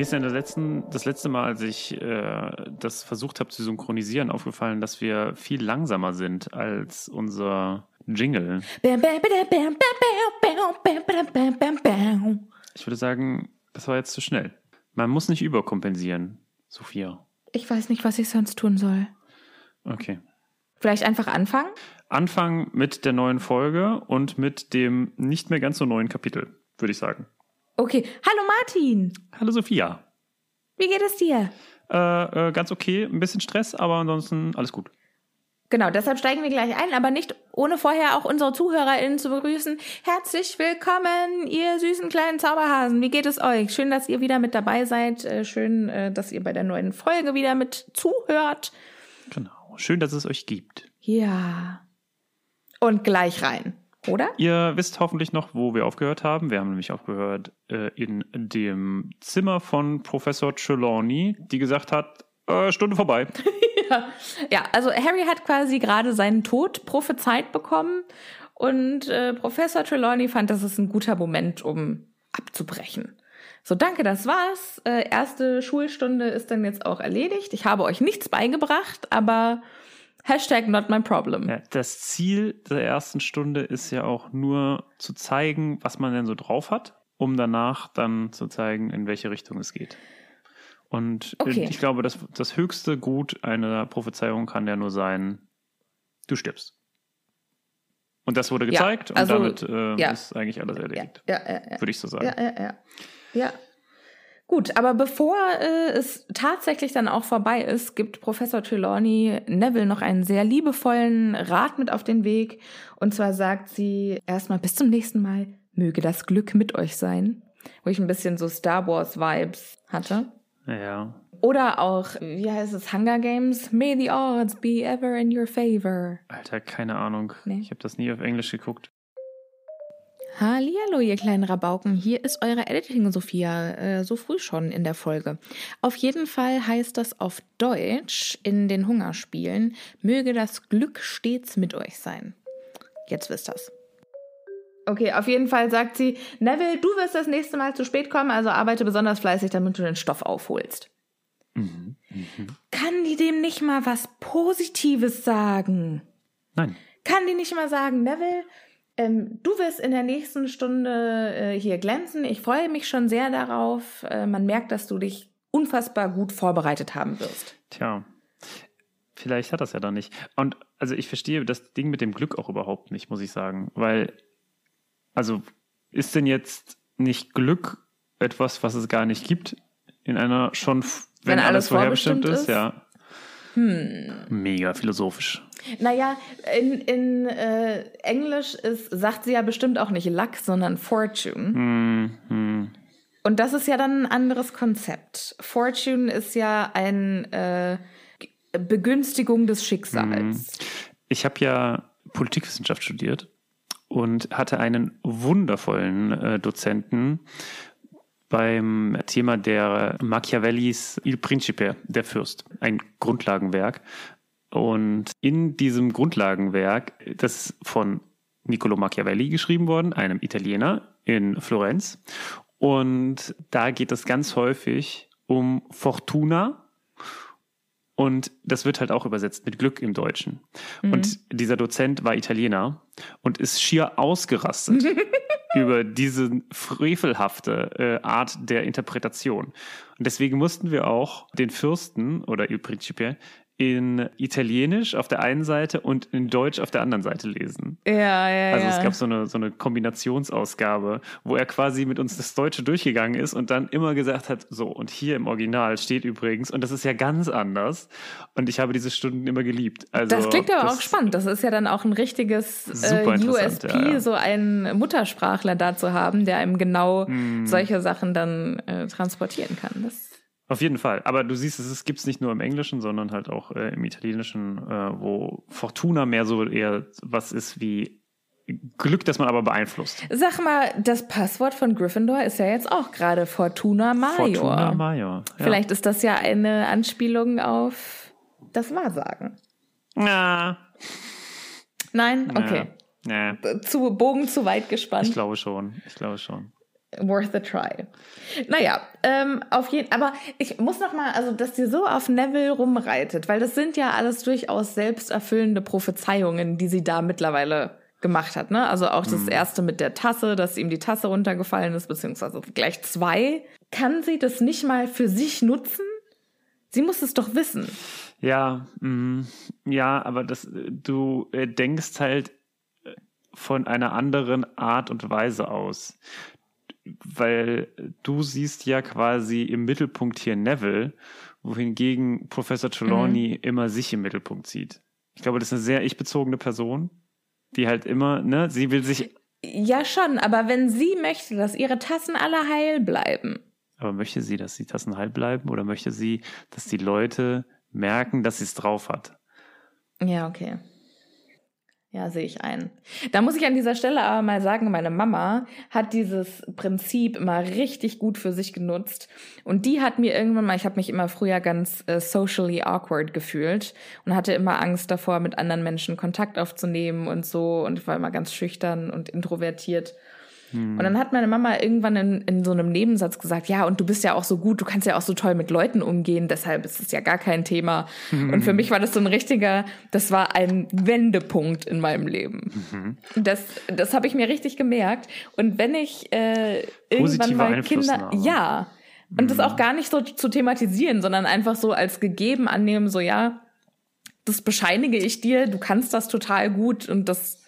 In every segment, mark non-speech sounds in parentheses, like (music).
Mir ist ja in der letzten, das letzte Mal, als ich äh, das versucht habe zu synchronisieren, aufgefallen, dass wir viel langsamer sind als unser Jingle. Ich würde sagen, das war jetzt zu schnell. Man muss nicht überkompensieren, Sophia. Ich weiß nicht, was ich sonst tun soll. Okay. Vielleicht einfach anfangen? Anfangen mit der neuen Folge und mit dem nicht mehr ganz so neuen Kapitel, würde ich sagen. Okay. Hallo Martin. Hallo Sophia. Wie geht es dir? Äh, äh, ganz okay, ein bisschen Stress, aber ansonsten alles gut. Genau, deshalb steigen wir gleich ein, aber nicht ohne vorher auch unsere ZuhörerInnen zu begrüßen. Herzlich willkommen, ihr süßen kleinen Zauberhasen. Wie geht es euch? Schön, dass ihr wieder mit dabei seid. Äh, schön, äh, dass ihr bei der neuen Folge wieder mit zuhört. Genau. Schön, dass es euch gibt. Ja. Und gleich rein oder? Ihr wisst hoffentlich noch, wo wir aufgehört haben. Wir haben nämlich aufgehört äh, in dem Zimmer von Professor Trelawney, die gesagt hat, äh, Stunde vorbei. (laughs) ja. ja, also Harry hat quasi gerade seinen Tod prophezeit bekommen und äh, Professor Trelawney fand, das ist ein guter Moment, um abzubrechen. So, danke, das war's. Äh, erste Schulstunde ist dann jetzt auch erledigt. Ich habe euch nichts beigebracht, aber Hashtag not my problem. Ja, das Ziel der ersten Stunde ist ja auch nur zu zeigen, was man denn so drauf hat, um danach dann zu zeigen, in welche Richtung es geht. Und okay. ich glaube, das, das höchste Gut einer Prophezeiung kann ja nur sein, du stirbst. Und das wurde gezeigt ja, also, und damit äh, ja. ist eigentlich alles erledigt. Ja, Würde ich so sagen. Ja, ja, ja. ja. Gut, aber bevor äh, es tatsächlich dann auch vorbei ist, gibt Professor Trelawney Neville noch einen sehr liebevollen Rat mit auf den Weg. Und zwar sagt sie erstmal bis zum nächsten Mal, möge das Glück mit euch sein. Wo ich ein bisschen so Star Wars Vibes hatte. Ja. Oder auch, wie heißt es, Hunger Games? May the odds be ever in your favor. Alter, keine Ahnung. Nee. Ich habe das nie auf Englisch geguckt. Hallihallo, ihr kleinen Rabauken. Hier ist eure Editing-Sophia, äh, so früh schon in der Folge. Auf jeden Fall heißt das auf Deutsch in den Hungerspielen, möge das Glück stets mit euch sein. Jetzt wisst das. Okay, auf jeden Fall sagt sie, Neville, du wirst das nächste Mal zu spät kommen, also arbeite besonders fleißig, damit du den Stoff aufholst. Mhm, mh. Kann die dem nicht mal was Positives sagen? Nein. Kann die nicht mal sagen, Neville, ähm, du wirst in der nächsten Stunde äh, hier glänzen. Ich freue mich schon sehr darauf. Äh, man merkt, dass du dich unfassbar gut vorbereitet haben wirst. Tja, vielleicht hat das ja dann nicht. Und also ich verstehe das Ding mit dem Glück auch überhaupt nicht, muss ich sagen. Weil, also ist denn jetzt nicht Glück etwas, was es gar nicht gibt? In einer schon, wenn, wenn alles, alles vorherbestimmt ist, ist, ja. Hm. Mega philosophisch. Naja, in, in äh, Englisch ist, sagt sie ja bestimmt auch nicht Luck, sondern Fortune. Hm, hm. Und das ist ja dann ein anderes Konzept. Fortune ist ja eine äh, Begünstigung des Schicksals. Hm. Ich habe ja Politikwissenschaft studiert und hatte einen wundervollen äh, Dozenten beim Thema der Machiavellis Il Principe, der Fürst, ein Grundlagenwerk, und in diesem Grundlagenwerk, das ist von Niccolo Machiavelli geschrieben worden, einem Italiener in Florenz. Und da geht es ganz häufig um Fortuna. Und das wird halt auch übersetzt mit Glück im Deutschen. Mhm. Und dieser Dozent war Italiener und ist schier ausgerastet (laughs) über diese frevelhafte äh, Art der Interpretation. Und deswegen mussten wir auch den Fürsten oder Il Principe in Italienisch auf der einen Seite und in Deutsch auf der anderen Seite lesen. Ja, ja, Also es gab so eine, so eine Kombinationsausgabe, wo er quasi mit uns das Deutsche durchgegangen ist und dann immer gesagt hat, so, und hier im Original steht übrigens, und das ist ja ganz anders. Und ich habe diese Stunden immer geliebt. Also, das klingt aber auch spannend. Das ist ja dann auch ein richtiges äh, USP, ja. so einen Muttersprachler da zu haben, der einem genau mm. solche Sachen dann äh, transportieren kann. Das Auf jeden Fall. Aber du siehst, es gibt es nicht nur im Englischen, sondern halt auch äh, im Italienischen, äh, wo Fortuna mehr so eher was ist wie Glück, das man aber beeinflusst. Sag mal, das Passwort von Gryffindor ist ja jetzt auch gerade Fortuna Major. Fortuna Major. Ja. Vielleicht ist das ja eine Anspielung auf das Wahrsagen. Ja. Nein? Okay. Ja. Zu, Bogen zu weit gespannt. Ich glaube schon. Ich glaube schon worth a try. Naja, ähm, auf jeden aber ich muss noch mal, also dass die so auf Neville rumreitet, weil das sind ja alles durchaus selbsterfüllende Prophezeiungen, die sie da mittlerweile gemacht hat, ne? Also auch das mhm. erste mit der Tasse, dass ihm die Tasse runtergefallen ist, beziehungsweise gleich zwei. Kann sie das nicht mal für sich nutzen? Sie muss es doch wissen. Ja, mh, ja, aber das, du äh, denkst halt äh, von einer anderen Art und Weise aus weil du siehst ja quasi im Mittelpunkt hier Neville, wohingegen Professor Trelawney mhm. immer sich im Mittelpunkt sieht. Ich glaube, das ist eine sehr ich-bezogene Person, die halt immer, ne, sie will sich. Ja, schon, aber wenn sie möchte, dass ihre Tassen alle heil bleiben. Aber möchte sie, dass die Tassen heil bleiben oder möchte sie, dass die Leute merken, dass sie es drauf hat? Ja, okay. Ja, sehe ich ein. Da muss ich an dieser Stelle aber mal sagen, meine Mama hat dieses Prinzip immer richtig gut für sich genutzt. Und die hat mir irgendwann mal, ich habe mich immer früher ganz äh, socially awkward gefühlt und hatte immer Angst davor, mit anderen Menschen Kontakt aufzunehmen und so. Und ich war immer ganz schüchtern und introvertiert. Hm. Und dann hat meine Mama irgendwann in, in so einem Nebensatz gesagt, ja, und du bist ja auch so gut, du kannst ja auch so toll mit Leuten umgehen, deshalb ist es ja gar kein Thema. Mhm. Und für mich war das so ein richtiger, das war ein Wendepunkt in meinem Leben. Mhm. Das, das habe ich mir richtig gemerkt. Und wenn ich äh, irgendwann mal Kinder, ja, und mhm. das auch gar nicht so zu thematisieren, sondern einfach so als gegeben annehmen, so ja, das bescheinige ich dir, du kannst das total gut und das hm,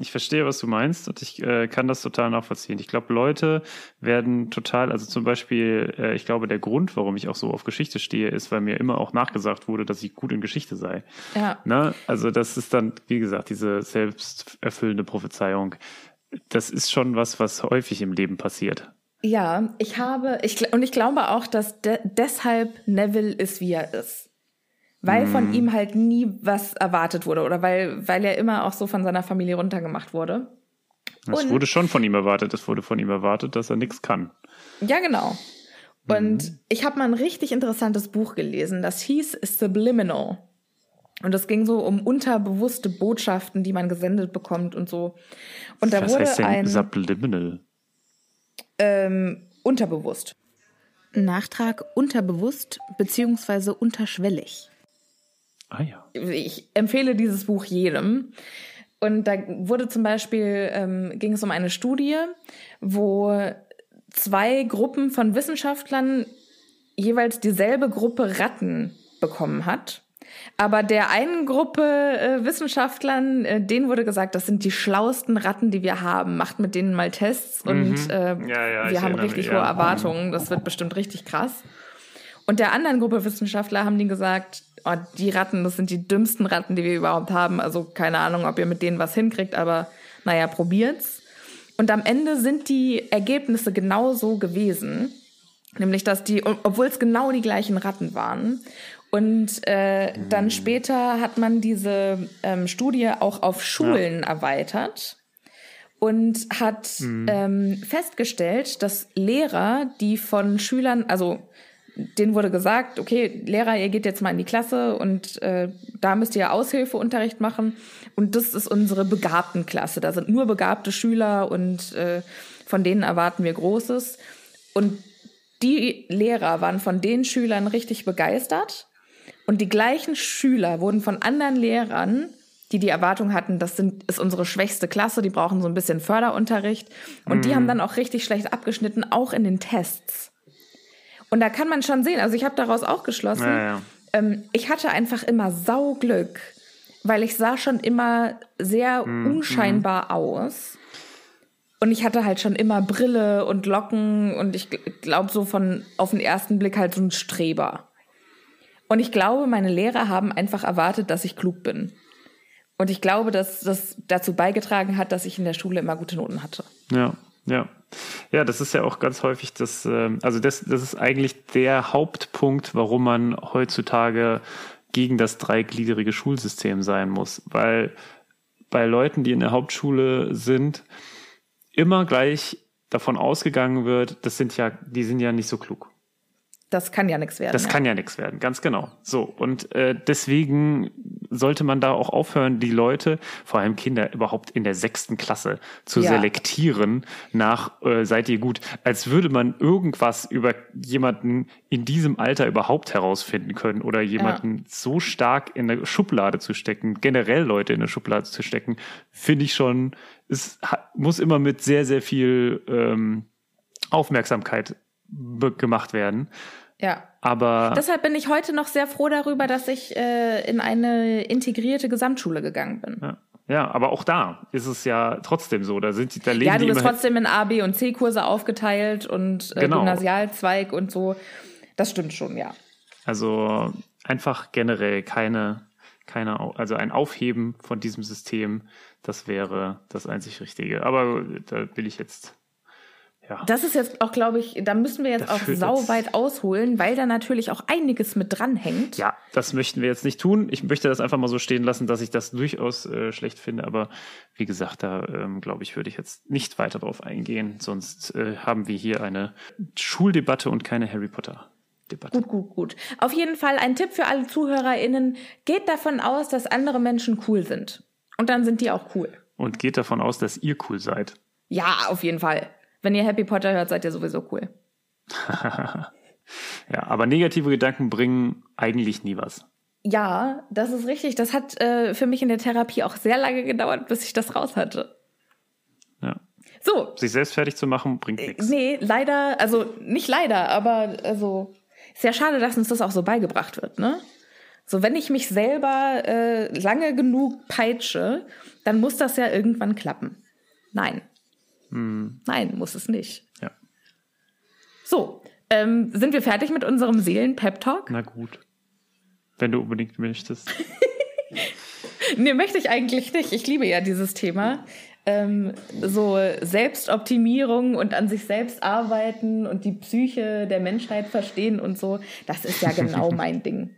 ich verstehe, was du meinst und ich äh, kann das total nachvollziehen. Ich glaube, Leute werden total, also zum Beispiel, äh, ich glaube, der Grund, warum ich auch so auf Geschichte stehe, ist, weil mir immer auch nachgesagt wurde, dass ich gut in Geschichte sei. Ja. Ne? Also das ist dann, wie gesagt, diese selbsterfüllende Prophezeiung. Das ist schon was, was häufig im Leben passiert. Ja, ich habe, ich, und ich glaube auch, dass de deshalb Neville ist, wie er ist weil von mm. ihm halt nie was erwartet wurde oder weil, weil er immer auch so von seiner Familie runtergemacht wurde. Es wurde schon von ihm erwartet. Es wurde von ihm erwartet, dass er nichts kann. Ja, genau. Und mhm. ich habe mal ein richtig interessantes Buch gelesen, das hieß Subliminal. Und es ging so um unterbewusste Botschaften, die man gesendet bekommt und so. Und da Was wurde heißt denn ein Subliminal. Ähm, unterbewusst. Nachtrag unterbewusst beziehungsweise unterschwellig. Ah ja. Ich empfehle dieses Buch jedem. Und da wurde zum Beispiel, ähm, ging es um eine Studie, wo zwei Gruppen von Wissenschaftlern jeweils dieselbe Gruppe Ratten bekommen hat. Aber der einen Gruppe äh, Wissenschaftlern, äh, denen wurde gesagt, das sind die schlauesten Ratten, die wir haben. Macht mit denen mal Tests und mhm. äh, ja, ja, wir haben richtig mich, hohe ja. Erwartungen. Das wird bestimmt richtig krass. Und der anderen Gruppe Wissenschaftler haben die gesagt, oh, die Ratten, das sind die dümmsten Ratten, die wir überhaupt haben. Also keine Ahnung, ob ihr mit denen was hinkriegt, aber naja, probiert's. Und am Ende sind die Ergebnisse genauso gewesen. Nämlich, dass die, obwohl es genau die gleichen Ratten waren. Und äh, dann später hat man diese ähm, Studie auch auf Schulen ja. erweitert und hat mhm. ähm, festgestellt, dass Lehrer, die von Schülern, also denen wurde gesagt, okay, Lehrer, ihr geht jetzt mal in die Klasse und äh, da müsst ihr Aushilfeunterricht machen. Und das ist unsere begabten Klasse. Da sind nur begabte Schüler und äh, von denen erwarten wir Großes. Und die Lehrer waren von den Schülern richtig begeistert. Und die gleichen Schüler wurden von anderen Lehrern, die die Erwartung hatten, das sind, ist unsere schwächste Klasse, die brauchen so ein bisschen Förderunterricht. Und mhm. die haben dann auch richtig schlecht abgeschnitten, auch in den Tests. Und da kann man schon sehen, also ich habe daraus auch geschlossen, ja, ja. Ähm, ich hatte einfach immer Sauglück, weil ich sah schon immer sehr mhm. unscheinbar aus. Und ich hatte halt schon immer Brille und Locken und ich glaube so von auf den ersten Blick halt so ein Streber. Und ich glaube, meine Lehrer haben einfach erwartet, dass ich klug bin. Und ich glaube, dass das dazu beigetragen hat, dass ich in der Schule immer gute Noten hatte. Ja, Ja. Ja, das ist ja auch ganz häufig das, ähm, also das, das ist eigentlich der Hauptpunkt, warum man heutzutage gegen das dreigliedrige Schulsystem sein muss. Weil bei Leuten, die in der Hauptschule sind, immer gleich davon ausgegangen wird, das sind ja, die sind ja nicht so klug. Das kann ja nichts werden. Das ja. kann ja nichts werden, ganz genau. So, und äh, deswegen sollte man da auch aufhören, die Leute, vor allem Kinder, überhaupt in der sechsten Klasse zu Ja. selektieren nach äh, seid ihr gut, als würde man irgendwas über jemanden in diesem Alter überhaupt herausfinden können oder jemanden so stark in eine Schublade zu stecken, generell Leute in eine Schublade zu stecken, finde ich schon, es muss immer mit sehr, sehr viel ähm, Aufmerksamkeit gemacht werden. Ja. Aber Deshalb bin ich heute noch sehr froh darüber, dass ich äh, in eine integrierte Gesamtschule gegangen bin. Ja. ja, aber auch da ist es ja trotzdem so. Da sind die, da leben Ja, du bist trotzdem in A, B und C-Kurse aufgeteilt und äh, Genau. Gymnasialzweig und so. Das stimmt schon, ja. Also einfach generell keine, keine, also ein Aufheben von diesem System, das wäre das einzig Richtige. Aber da will ich jetzt, ja. Das ist jetzt auch, glaube ich, da müssen wir jetzt Das auch sau weit ausholen, weil da natürlich auch einiges mit dranhängt. Ja, das möchten wir jetzt nicht tun. Ich möchte das einfach mal so stehen lassen, dass ich das durchaus äh, schlecht finde. Aber wie gesagt, da ähm, glaube ich, würde ich jetzt nicht weiter drauf eingehen. Sonst äh, haben wir hier eine Schuldebatte und keine Harry Potter Debatte. Gut, gut, gut. Auf jeden Fall ein Tipp für alle ZuhörerInnen. Geht davon aus, dass andere Menschen cool sind. Und dann sind die auch cool. Und geht davon aus, dass ihr cool seid. Ja, auf jeden Fall. Wenn ihr Happy Potter hört, seid ihr sowieso cool. (laughs) Ja, aber negative Gedanken bringen eigentlich nie was. Ja, das ist richtig. Das hat äh, für mich in der Therapie auch sehr lange gedauert, bis ich das raus hatte. Ja. So, Sich selbst fertig zu machen, bringt nichts. nee, leider, also nicht leider, aber also ist ja schade, dass uns das auch so beigebracht wird, ne? So, wenn ich mich selber äh, lange genug peitsche, dann muss das ja irgendwann klappen. Nein. Nein, muss es nicht. Ja. So, ähm, sind wir fertig mit unserem Seelen-Pep-Talk? Na gut. Wenn du unbedingt möchtest. (laughs) Nee, möchte ich eigentlich nicht. Ich liebe ja dieses Thema. Ähm, so Selbstoptimierung und an sich selbst arbeiten und die Psyche der Menschheit verstehen und so, das ist ja (laughs) genau mein Ding.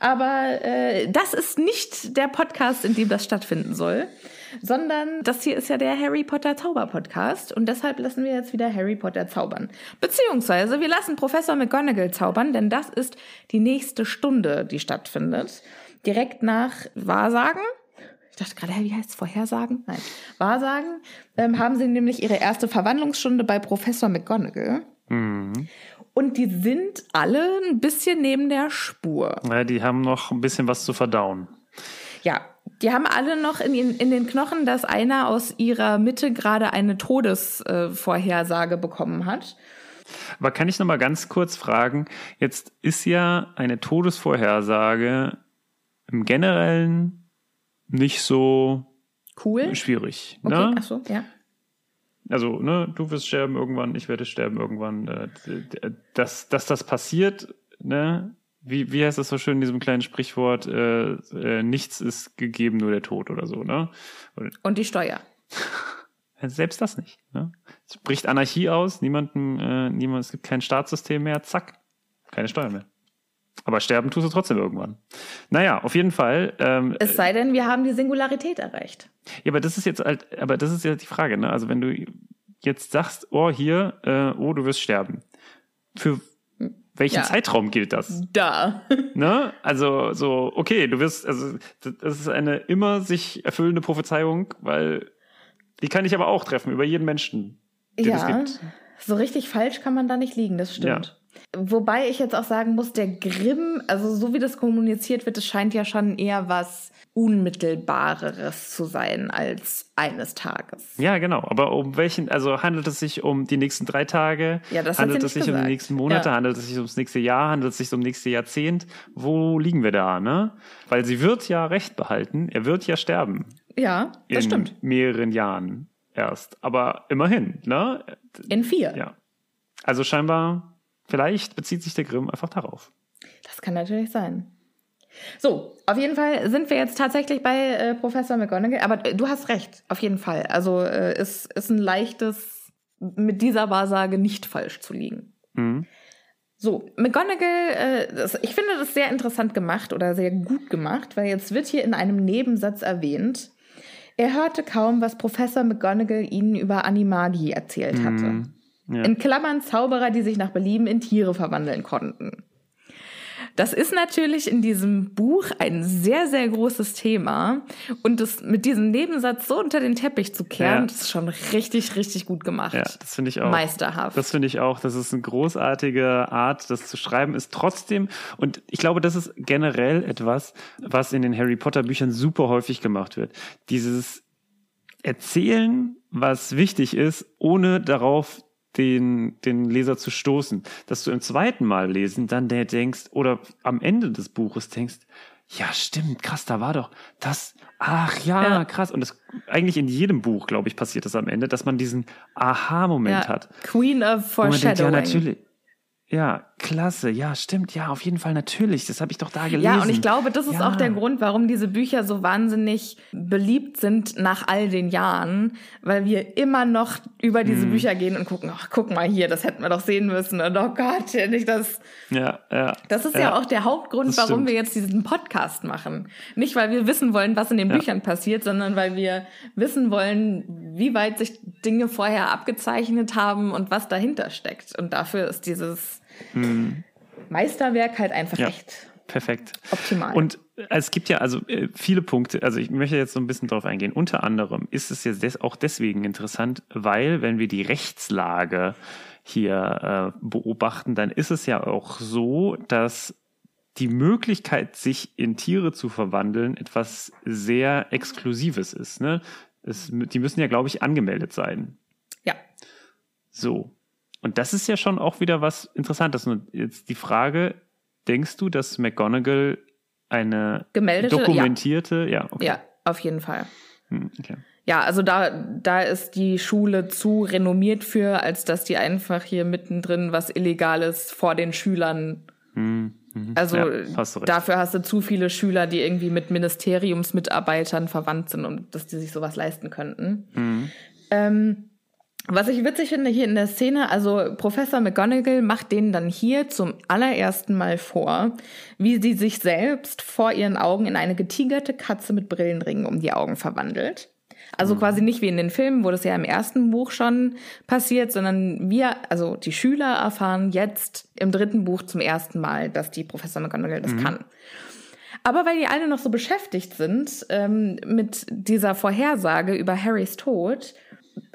Aber äh, das ist nicht der Podcast, in dem das stattfinden soll, sondern das hier ist ja der Harry Potter Zauber Podcast und deshalb lassen wir jetzt wieder Harry Potter zaubern. Beziehungsweise wir lassen Professor McGonagall zaubern, denn das ist die nächste Stunde, die stattfindet. Direkt nach Wahrsagen. Ich dachte gerade, wie heißt es Vorhersagen? Nein. Wahrsagen ähm, haben sie nämlich ihre erste Verwandlungsstunde bei Professor McGonagall. Mhm. Und die sind alle ein bisschen neben der Spur. Ja, die haben noch ein bisschen was zu verdauen. Ja, die haben alle noch in, den- in den Knochen, dass einer aus ihrer Mitte gerade eine Todesvorhersage äh, bekommen hat. Aber kann ich noch mal ganz kurz fragen? Jetzt ist ja eine Todesvorhersage im Generellen nicht so Cool. schwierig. Okay, Ne? ach so, ja. Also, ne, du wirst sterben irgendwann, ich werde sterben irgendwann. Äh, dass, dass das passiert, ne? Wie, wie heißt das so schön in diesem kleinen Sprichwort? Äh, äh, nichts ist gegeben, nur der Tod oder so, ne? Oder, Und die Steuer. (laughs) selbst das nicht. Ne? Es bricht Anarchie aus, niemanden, äh, niemand, es gibt kein Staatssystem mehr, zack, keine Steuer mehr. Aber sterben tust du trotzdem irgendwann. Naja, auf jeden Fall. Ähm, Es sei denn, wir haben die Singularität erreicht. ja, aber das ist jetzt halt, aber das ist ja die Frage, ne? Also wenn du jetzt sagst, oh hier, äh, oh, du wirst sterben. Für welchen Ja. Zeitraum gilt das? Da. (laughs) Ne? Also so, okay, du wirst, also das ist eine immer sich erfüllende Prophezeiung, weil die kann ich aber auch treffen über jeden Menschen, den es ja, gibt. so richtig falsch kann man da nicht liegen, das stimmt. Wobei ich jetzt auch sagen muss, der Grimm, also so wie das kommuniziert wird, es scheint ja schon eher was Unmittelbareres zu sein als eines Tages. Ja, genau. Aber um welchen, also handelt es sich um die nächsten drei Tage? Ja, das handelt es sich um die gesagt. nächsten Monate? Ja. Handelt es sich ums nächste Jahr? Handelt es sich ums nächste Jahrzehnt? Wo liegen wir da, ne? Weil sie wird ja Recht behalten. Er wird ja sterben. Ja, das in stimmt. mehreren Jahren erst. Aber immerhin, ne? In vier. Ja. Also scheinbar, vielleicht bezieht sich der Grimm einfach darauf. Das kann natürlich sein. So, auf jeden Fall sind wir jetzt tatsächlich bei äh, Professor McGonagall. Aber äh, du hast recht, auf jeden Fall. Also äh, ist, ist ein leichtes mit dieser Wahrsage nicht falsch zu liegen. Mhm. So, McGonagall, äh, das, ich finde das sehr interessant gemacht oder sehr gut gemacht, weil jetzt wird hier in einem Nebensatz erwähnt, er hörte kaum, was Professor McGonagall ihnen über Animagi erzählt hatte. Mm, ja. In Klammern Zauberer, die sich nach Belieben in Tiere verwandeln konnten. Das ist natürlich in diesem Buch ein sehr, sehr großes Thema. Und das mit diesem Nebensatz so unter den Teppich zu kehren, ja. das ist schon richtig, richtig gut gemacht. Ja, das finde ich auch. Meisterhaft. Das finde ich auch. Das ist eine großartige Art, das zu schreiben, ist trotzdem, und ich glaube, das ist generell etwas, was in den Harry Potter Büchern super häufig gemacht wird. Dieses Erzählen, was wichtig ist, ohne darauf den, den Leser zu stoßen. Dass du im zweiten Mal lesen dann der denkst, oder am Ende des Buches denkst, ja, stimmt, krass, da war doch das, ach ja, ja. krass. Und das eigentlich in jedem Buch, glaube ich, passiert das am Ende, dass man diesen Aha-Moment ja. hat. Queen of Foreshadowing. Denkt, ja, natürlich. Ja, klasse. Ja, stimmt. Ja, auf jeden Fall natürlich. Das habe ich doch da gelesen. Ja, und ich glaube, das ist ja. auch der Grund, warum diese Bücher so wahnsinnig beliebt sind nach all den Jahren, weil wir immer noch über diese hm. Bücher gehen und gucken, ach, guck mal hier, das hätten wir doch sehen müssen. Und oh Gott, hätte ich das. Ja, ja. Das ist ja, ja auch der Hauptgrund, warum wir jetzt diesen Podcast machen. Nicht, weil wir wissen wollen, was in den ja. Büchern passiert, sondern weil wir wissen wollen, wie weit sich Dinge vorher abgezeichnet haben und was dahinter steckt. Und dafür ist dieses hm. Meisterwerk halt einfach ja, echt. Perfekt. Optimal. Und es gibt ja also äh, viele Punkte, also ich möchte jetzt so ein bisschen drauf eingehen. Unter anderem ist es jetzt auch deswegen interessant, weil wenn wir die Rechtslage hier äh, beobachten, dann ist es ja auch so, dass die Möglichkeit, sich in Tiere zu verwandeln, etwas sehr Exklusives ist. Ne? Es, die müssen ja, glaube ich, angemeldet sein. Ja. So. Und das ist ja schon auch wieder was Interessantes. Und jetzt die Frage, denkst du, dass McGonagall eine Gemeldete, dokumentierte, ja, ja, okay. ja auf jeden Fall. Hm, okay. Ja, also da, da ist die Schule zu renommiert für, als dass die einfach hier mittendrin was Illegales vor den Schülern. Hm, mhm. Also ja, hast dafür hast du zu viele Schüler, die irgendwie mit Ministeriumsmitarbeitern verwandt sind und dass die sich sowas leisten könnten. Mhm. Ähm, was ich witzig finde hier in der Szene, also Professor McGonagall macht denen dann hier zum allerersten Mal vor, wie sie sich selbst vor ihren Augen in eine getigerte Katze mit Brillenringen um die Augen verwandelt. Also mhm. quasi nicht wie in den Filmen, wo das ja im ersten Buch schon passiert, sondern wir, also die Schüler erfahren jetzt im dritten Buch zum ersten Mal, dass die Professor McGonagall das mhm. kann. Aber weil die alle noch so beschäftigt sind ähm, mit dieser Vorhersage über Harrys Tod,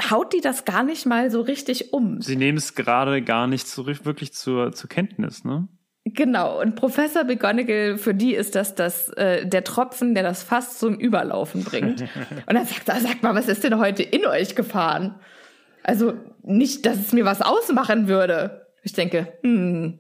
haut die das gar nicht mal so richtig um. Sie nehmen es gerade gar nicht so wirklich zur, zur Kenntnis, ne? Genau, und Professor McGonagall, für die ist das, das äh, der Tropfen, der das fast zum Überlaufen bringt. (laughs) und dann sagt er, sag mal, was ist denn heute in euch gefahren? Also nicht, dass es mir was ausmachen würde. Ich denke, hm,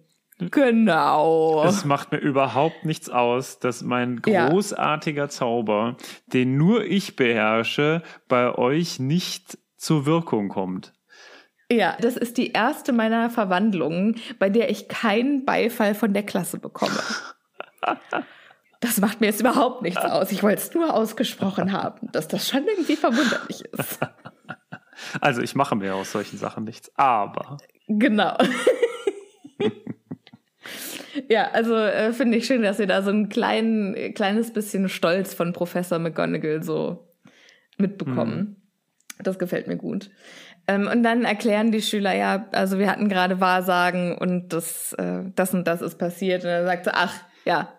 Genau. Es macht mir überhaupt nichts aus, dass mein großartiger ja. Zauber, den nur ich beherrsche, bei euch nicht zur Wirkung kommt. Ja, das ist die erste meiner Verwandlungen, bei der ich keinen Beifall von der Klasse bekomme. (laughs) Das macht mir jetzt überhaupt nichts aus. Ich wollte es nur ausgesprochen haben, dass das schon irgendwie verwunderlich ist. (laughs) Also ich mache mir aus solchen Sachen nichts, aber. Genau. (laughs) ja, also äh, finde ich schön, dass ihr da so ein klein, kleines bisschen Stolz von Professor McGonagall so mitbekommen. Das gefällt mir gut. Ähm, und dann erklären die Schüler, ja, also wir hatten gerade Wahrsagen und das, äh, das und das ist passiert. Und dann sagt sie, ach, ja,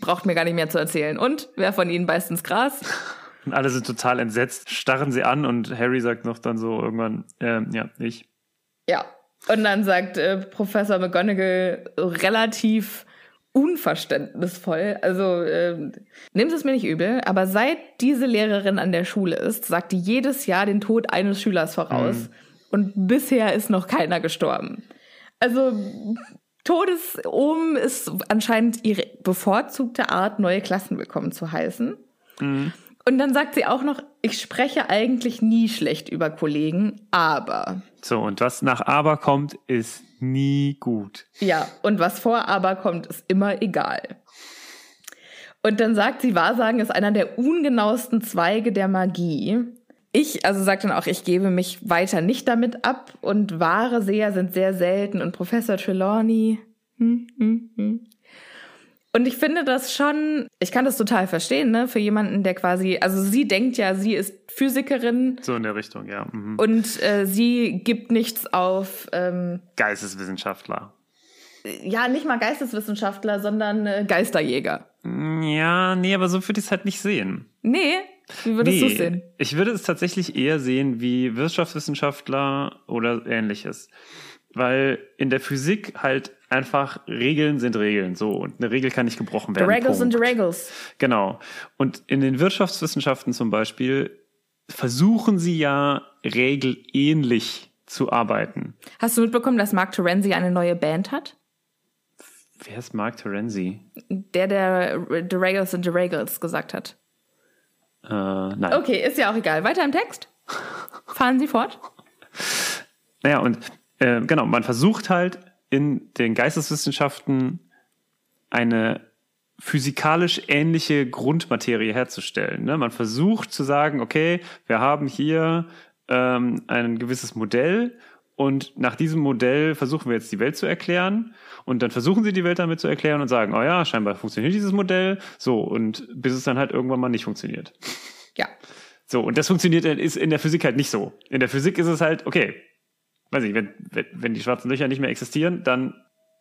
braucht mir gar nicht mehr zu erzählen. Und wer von ihnen beißt ins Gras? (laughs) Und alle sind total entsetzt, starren sie an und Harry sagt noch dann so irgendwann, äh, ja, ich. Ja. Und dann sagt äh, Professor McGonagall relativ unverständnisvoll. Also äh, nimm es mir nicht übel, aber seit diese Lehrerin an der Schule ist, sagt die jedes Jahr den Tod eines Schülers voraus. Mhm. Und bisher ist noch keiner gestorben. Also Todesohm ist anscheinend ihre bevorzugte Art, neue Klassen willkommen zu heißen. Mhm. Und dann sagt sie auch noch, ich spreche eigentlich nie schlecht über Kollegen, aber. So, und was nach aber kommt, ist nie gut. Ja, und was vor aber kommt, ist immer egal. Und dann sagt sie, Wahrsagen ist einer der ungenauesten Zweige der Magie. ich, also sagt dann auch, ich gebe mich weiter nicht damit ab und wahre Seher sind sehr selten und Professor Trelawney. Hm, hm, hm. Und ich finde das schon, ich kann das total verstehen, ne, für jemanden, der quasi, also sie denkt ja, sie ist Physikerin. So in der Richtung, ja. Mhm. Und äh, sie gibt nichts auf ähm, Geisteswissenschaftler. Ja, nicht mal Geisteswissenschaftler, sondern äh, Geisterjäger. Ja, nee, aber so würde ich es halt nicht sehen. Nee, wie würdest nee, du es sehen? Ich würde es tatsächlich eher sehen wie Wirtschaftswissenschaftler oder ähnliches. Weil in der Physik halt einfach Regeln sind Regeln, so. Und eine Regel kann nicht gebrochen werden. The Regels sind the Regels. Genau. Und in den Wirtschaftswissenschaften zum Beispiel versuchen sie ja regelähnlich zu arbeiten. Hast du mitbekommen, dass Mark Terenzi eine neue Band hat? Wer ist Mark Terenzi? Der, der The Regals and the Regals gesagt hat. Äh, nein. Okay, ist ja auch egal. Weiter im Text. Fahren Sie fort. Naja, und äh, genau, man versucht halt in den Geisteswissenschaften eine physikalisch ähnliche Grundmaterie herzustellen. Ne? Man versucht zu sagen, okay, wir haben hier ähm, ein gewisses Modell und nach diesem Modell versuchen wir jetzt die Welt zu erklären und dann versuchen sie die Welt damit zu erklären und sagen, oh ja, scheinbar funktioniert dieses Modell, so und bis es dann halt irgendwann mal nicht funktioniert. Ja. So, und das funktioniert ist in der Physik halt nicht so. In der Physik ist es halt, okay, weiß ich, wenn, wenn die schwarzen Löcher nicht mehr existieren, dann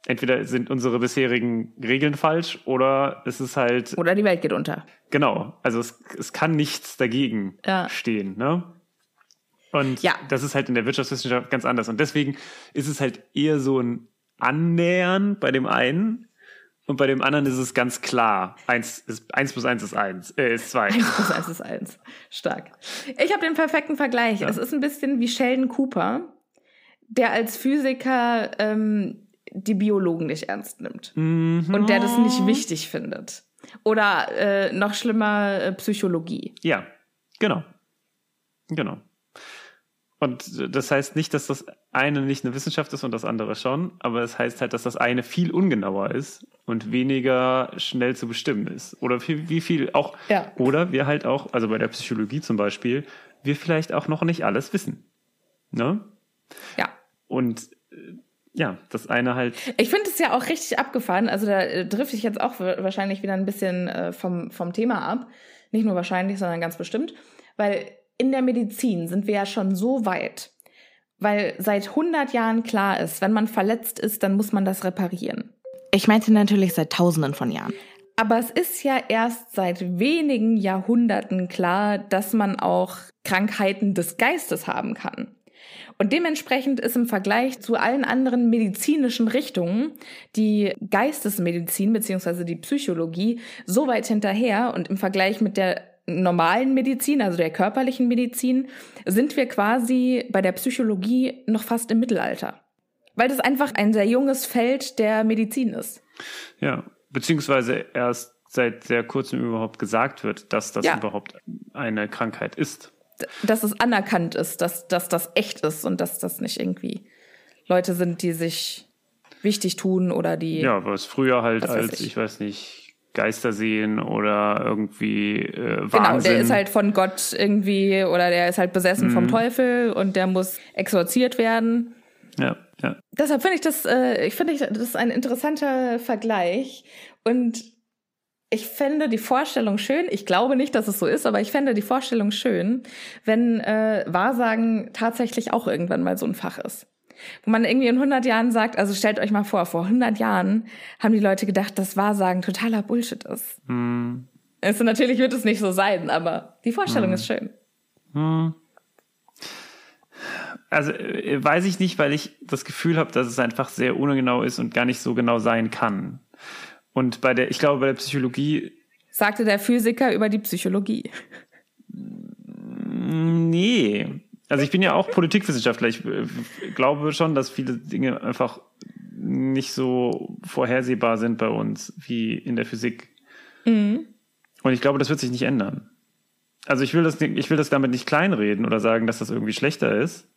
entweder sind unsere bisherigen Regeln falsch oder es ist halt. Oder die Welt geht unter. Genau. Also es, es kann nichts dagegen ja. stehen, ne? Und ja. das ist halt in der Wirtschaftswissenschaft ganz anders. Und deswegen ist es halt eher so ein Annähern bei dem einen. Und bei dem anderen ist es ganz klar. Eins, ist, eins plus eins ist eins, äh, ist zwei. Eins plus eins ist eins. Stark. Ich habe den perfekten Vergleich. Ja. Es ist ein bisschen wie Sheldon Cooper der als Physiker ähm, die Biologen nicht ernst nimmt mhm. und der das nicht wichtig findet. Oder äh, noch schlimmer, äh, Psychologie. Ja, genau. Genau. Und das heißt nicht, dass das eine nicht eine Wissenschaft ist und das andere schon, aber es heißt halt, dass das eine viel ungenauer ist und weniger schnell zu bestimmen ist. Oder wie, wie viel auch, ja. oder wir halt auch, also bei der Psychologie zum Beispiel, wir vielleicht auch noch nicht alles wissen. Ne? Ja. Und äh, ja, das eine halt. Ich finde es ja auch richtig abgefahren. Also da äh, drifte ich jetzt auch wahrscheinlich wieder ein bisschen äh, vom, vom Thema ab. Nicht nur wahrscheinlich, sondern ganz bestimmt. Weil in der Medizin sind wir ja schon so weit. Weil seit 100 Jahren klar ist, wenn man verletzt ist, dann muss man das reparieren. Ich meinte natürlich seit Tausenden von Jahren. Aber es ist ja erst seit wenigen Jahrhunderten klar, dass man auch Krankheiten des Geistes haben kann. Und dementsprechend ist im Vergleich zu allen anderen medizinischen Richtungen die Geistesmedizin beziehungsweise die Psychologie so weit hinterher und im Vergleich mit der normalen Medizin, also der körperlichen Medizin, sind wir quasi bei der Psychologie noch fast im Mittelalter. Weil das einfach ein sehr junges Feld der Medizin ist. Ja, beziehungsweise erst seit sehr kurzem überhaupt gesagt wird, dass das ja. überhaupt eine Krankheit ist dass es anerkannt ist, dass, dass das echt ist und dass das nicht irgendwie Leute sind, die sich wichtig tun oder die. Ja, was früher halt als, ich. ich. weiß nicht, Geister sehen oder irgendwie äh, Wahnsinn. Genau, der ist halt von Gott irgendwie oder der ist halt besessen mhm. vom Teufel und der muss exorziert werden. Ja, ja. Deshalb finde ich das, äh, ich finde, das ist ein interessanter Vergleich und ich fände die Vorstellung schön, ich glaube nicht, dass es so ist, aber ich fände die Vorstellung schön, wenn äh, Wahrsagen tatsächlich auch irgendwann mal so ein Fach ist. Wo man irgendwie in 100 Jahren sagt, also stellt euch mal vor, vor 100 Jahren haben die Leute gedacht, dass Wahrsagen totaler Bullshit ist. Hm. Also natürlich wird es nicht so sein, aber die Vorstellung hm. ist schön. Hm. Also äh, weiß ich nicht, weil ich das Gefühl habe, dass es einfach sehr ungenau ist und gar nicht so genau sein kann. Und bei der, ich glaube, bei der Psychologie. Sagte der Physiker über die Psychologie. Nee. Also ich bin ja auch Politikwissenschaftler. Ich äh, glaube schon, dass viele Dinge einfach nicht so vorhersehbar sind bei uns wie in der Physik. Mhm. Und ich glaube, das wird sich nicht ändern. Also ich will das, ich will das damit nicht kleinreden oder sagen, dass das irgendwie schlechter ist.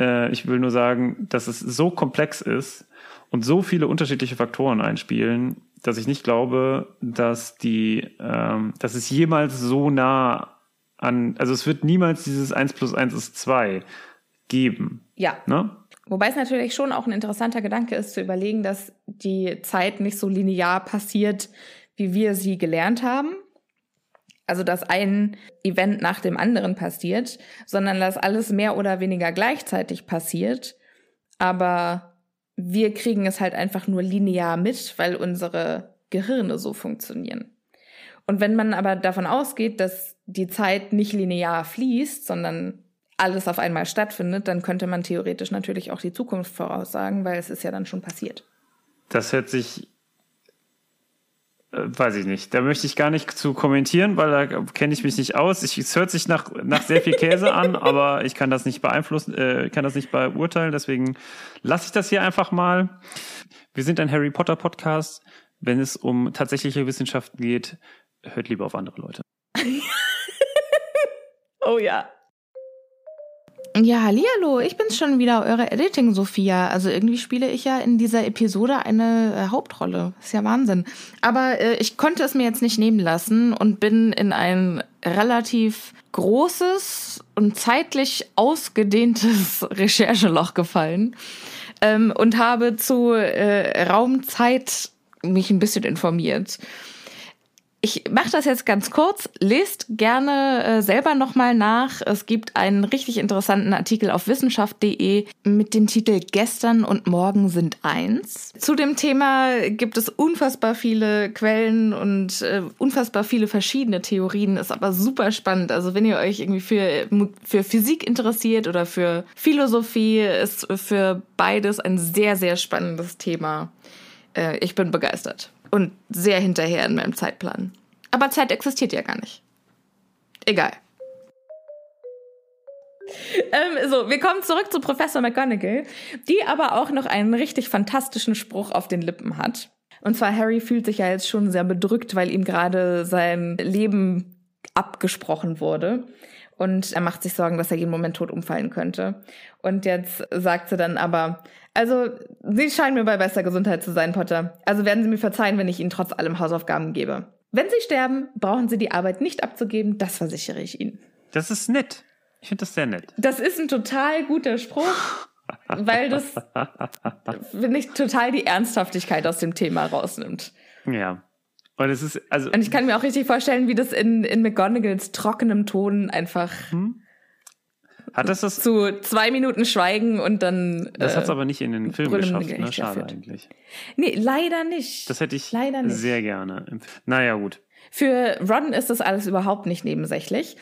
Äh, ich will nur sagen, dass es so komplex ist und so viele unterschiedliche Faktoren einspielen, dass ich nicht glaube, dass die, ähm, dass es jemals so nah an, also es wird niemals dieses 1 plus 1 ist 2 geben. Ja. Ne? Wobei es natürlich schon auch ein interessanter Gedanke ist, zu überlegen, dass die Zeit nicht so linear passiert, wie wir sie gelernt haben. Also, dass ein Event nach dem anderen passiert, sondern dass alles mehr oder weniger gleichzeitig passiert. Aber wir kriegen es halt einfach nur linear mit, weil unsere Gehirne so funktionieren. Und wenn man aber davon ausgeht, dass die Zeit nicht linear fließt, sondern alles auf einmal stattfindet, dann könnte man theoretisch natürlich auch die Zukunft voraussagen, weil es ist ja dann schon passiert. Das hört sich, weiß ich nicht, da möchte ich gar nicht zu kommentieren, weil da kenne ich mich nicht aus. Ich, es hört sich nach, nach sehr viel Käse (laughs) an, aber ich kann das nicht beeinflussen, äh, kann das nicht beurteilen, deswegen lasse ich das hier einfach mal. Wir sind ein Harry Potter Podcast. Wenn es um tatsächliche Wissenschaften geht, hört lieber auf andere Leute. (laughs) oh ja. Ja, hallo, ich bin's schon wieder, eure Editing Sophia. Also irgendwie spiele ich ja in dieser Episode eine äh, Hauptrolle. Ist ja Wahnsinn. Aber äh, ich konnte es mir jetzt nicht nehmen lassen und bin in ein relativ großes und zeitlich ausgedehntes (laughs) Rechercheloch gefallen ähm, und habe zu äh, Raumzeit mich ein bisschen informiert ich mache das jetzt ganz kurz. Lest gerne äh, selber nochmal nach. Es gibt einen richtig interessanten Artikel auf wissenschaft.de mit dem Titel Gestern und Morgen sind eins. Zu dem Thema gibt es unfassbar viele Quellen und äh, unfassbar viele verschiedene Theorien. Ist aber super spannend. Also wenn ihr euch irgendwie für, für Physik interessiert oder für Philosophie, ist für beides ein sehr, sehr spannendes Thema. Äh, ich bin begeistert und sehr hinterher in meinem Zeitplan. Aber Zeit existiert ja gar nicht. Egal. Ähm, so, wir kommen zurück zu Professor McGonagall, die aber auch noch einen richtig fantastischen Spruch auf den Lippen hat. Und zwar Harry fühlt sich ja jetzt schon sehr bedrückt, weil ihm gerade sein Leben abgesprochen wurde. Und er macht sich Sorgen, dass er jeden Moment tot umfallen könnte. Und jetzt sagt sie dann aber, also, Sie scheinen mir bei bester Gesundheit zu sein, Potter. Also werden Sie mir verzeihen, wenn ich Ihnen trotz allem Hausaufgaben gebe. Wenn Sie sterben, brauchen Sie die Arbeit nicht abzugeben, das versichere ich Ihnen. Das ist nett. Ich finde das sehr nett. Das ist ein total guter Spruch, weil das, (laughs) finde ich, total die Ernsthaftigkeit aus dem Thema rausnimmt. Ja. Und es ist, also. Und ich kann mir auch richtig vorstellen, wie das in, in McGonagalls trockenem Ton einfach hm? Hat das das? Zu zwei Minuten Schweigen und dann. Das äh, hat es aber nicht in den Film geschafft, ne? Schade eigentlich. Nee, leider nicht. Das hätte ich leider nicht. sehr gerne. Naja, gut. Für Ron ist das alles überhaupt nicht nebensächlich.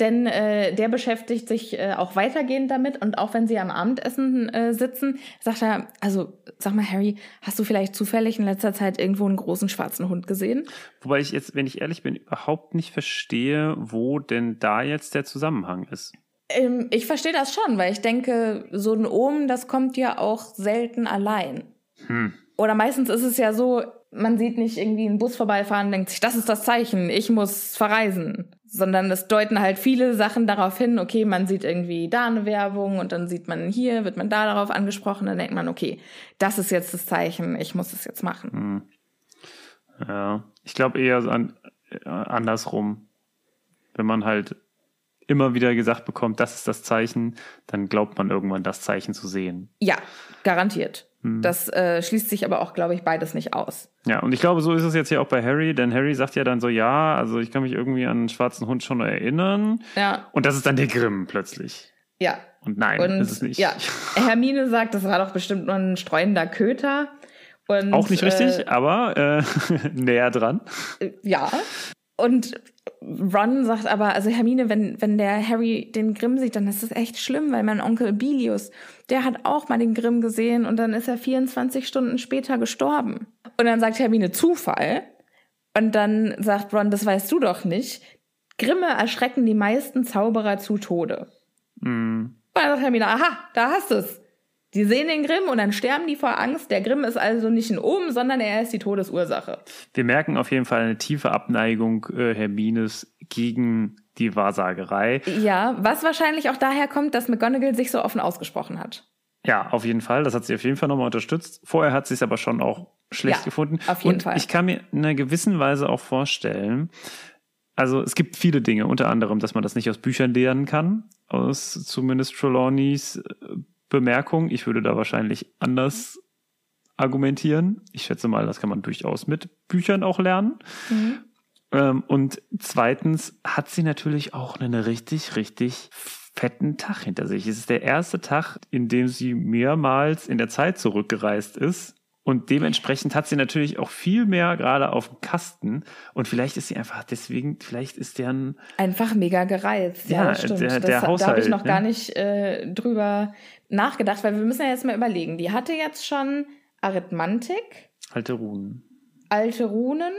Denn äh, der beschäftigt sich äh, auch weitergehend damit und auch wenn sie am Abendessen äh, sitzen, sagt er, also sag mal, Harry, hast du vielleicht zufällig in letzter Zeit irgendwo einen großen schwarzen Hund gesehen? Wobei ich jetzt, wenn ich ehrlich bin, überhaupt nicht verstehe, wo denn da jetzt der Zusammenhang ist. Ähm, ich verstehe das schon, weil ich denke, so ein Ohm, das kommt ja auch selten allein. Hm. Oder meistens ist es ja so, man sieht nicht irgendwie einen Bus vorbeifahren denkt sich, das ist das Zeichen, ich muss verreisen. Sondern es deuten halt viele Sachen darauf hin, okay, man sieht irgendwie da eine Werbung und dann sieht man hier, wird man da darauf angesprochen, dann denkt man, okay, das ist jetzt das Zeichen, ich muss es jetzt machen. Hm. Ja, ich glaube eher an, äh, andersrum. Wenn man halt immer wieder gesagt bekommt, das ist das Zeichen, dann glaubt man irgendwann das Zeichen zu sehen. Ja, garantiert. Hm. Das äh, schließt sich aber auch, glaube ich, beides nicht aus. Ja, und ich glaube, so ist es jetzt hier auch bei Harry, denn Harry sagt ja dann so, ja, also ich kann mich irgendwie an einen schwarzen Hund schon erinnern. Ja. Und das ist dann der Grimm plötzlich. Ja. Und nein, und, ist es nicht. Ja, (laughs) Hermine sagt, das war doch bestimmt nur ein streunender Köter. Und, auch nicht richtig, äh, aber äh, (laughs) näher dran. Ja. Und Ron sagt aber, also Hermine, wenn, wenn der Harry den Grimm sieht, dann ist das echt schlimm, weil mein Onkel Bilius, der hat auch mal den Grimm gesehen und dann ist er 24 Stunden später gestorben. Und dann sagt Hermine Zufall. Und dann sagt Ron, das weißt du doch nicht. Grimme erschrecken die meisten Zauberer zu Tode. Mm. Und dann sagt Hermine, aha, da hast du es. Die sehen den Grimm und dann sterben die vor Angst. Der Grimm ist also nicht ein Omen, sondern er ist die Todesursache. Wir merken auf jeden Fall eine tiefe Abneigung äh, Hermines gegen die Wahrsagerei. Ja, was wahrscheinlich auch daher kommt, dass McGonagall sich so offen ausgesprochen hat. Ja, auf jeden Fall. Das hat sie auf jeden Fall nochmal unterstützt. Vorher hat sie es aber schon auch schlecht ja, gefunden. Auf jeden und Fall. Ich kann mir in einer gewissen Weise auch vorstellen, also es gibt viele Dinge, unter anderem, dass man das nicht aus Büchern lernen kann, aus zumindest Trelawneys äh, Bemerkung. Ich würde da wahrscheinlich anders argumentieren. Ich schätze mal, das kann man durchaus mit Büchern auch lernen. Mhm. Ähm, und zweitens hat sie natürlich auch einen richtig, richtig fetten Tag hinter sich. Es ist der erste Tag, in dem sie mehrmals in der Zeit zurückgereist ist. Und dementsprechend hat sie natürlich auch viel mehr gerade auf dem Kasten. Und vielleicht ist sie einfach deswegen, vielleicht ist der ein. Einfach mega gereizt. Ja, ja stimmt. Der, der das, Haushalt, da habe ich noch ne? gar nicht äh, drüber nachgedacht, weil wir müssen ja jetzt mal überlegen. Die hatte jetzt schon Arithmantik. Alte Runen. Alte Runen.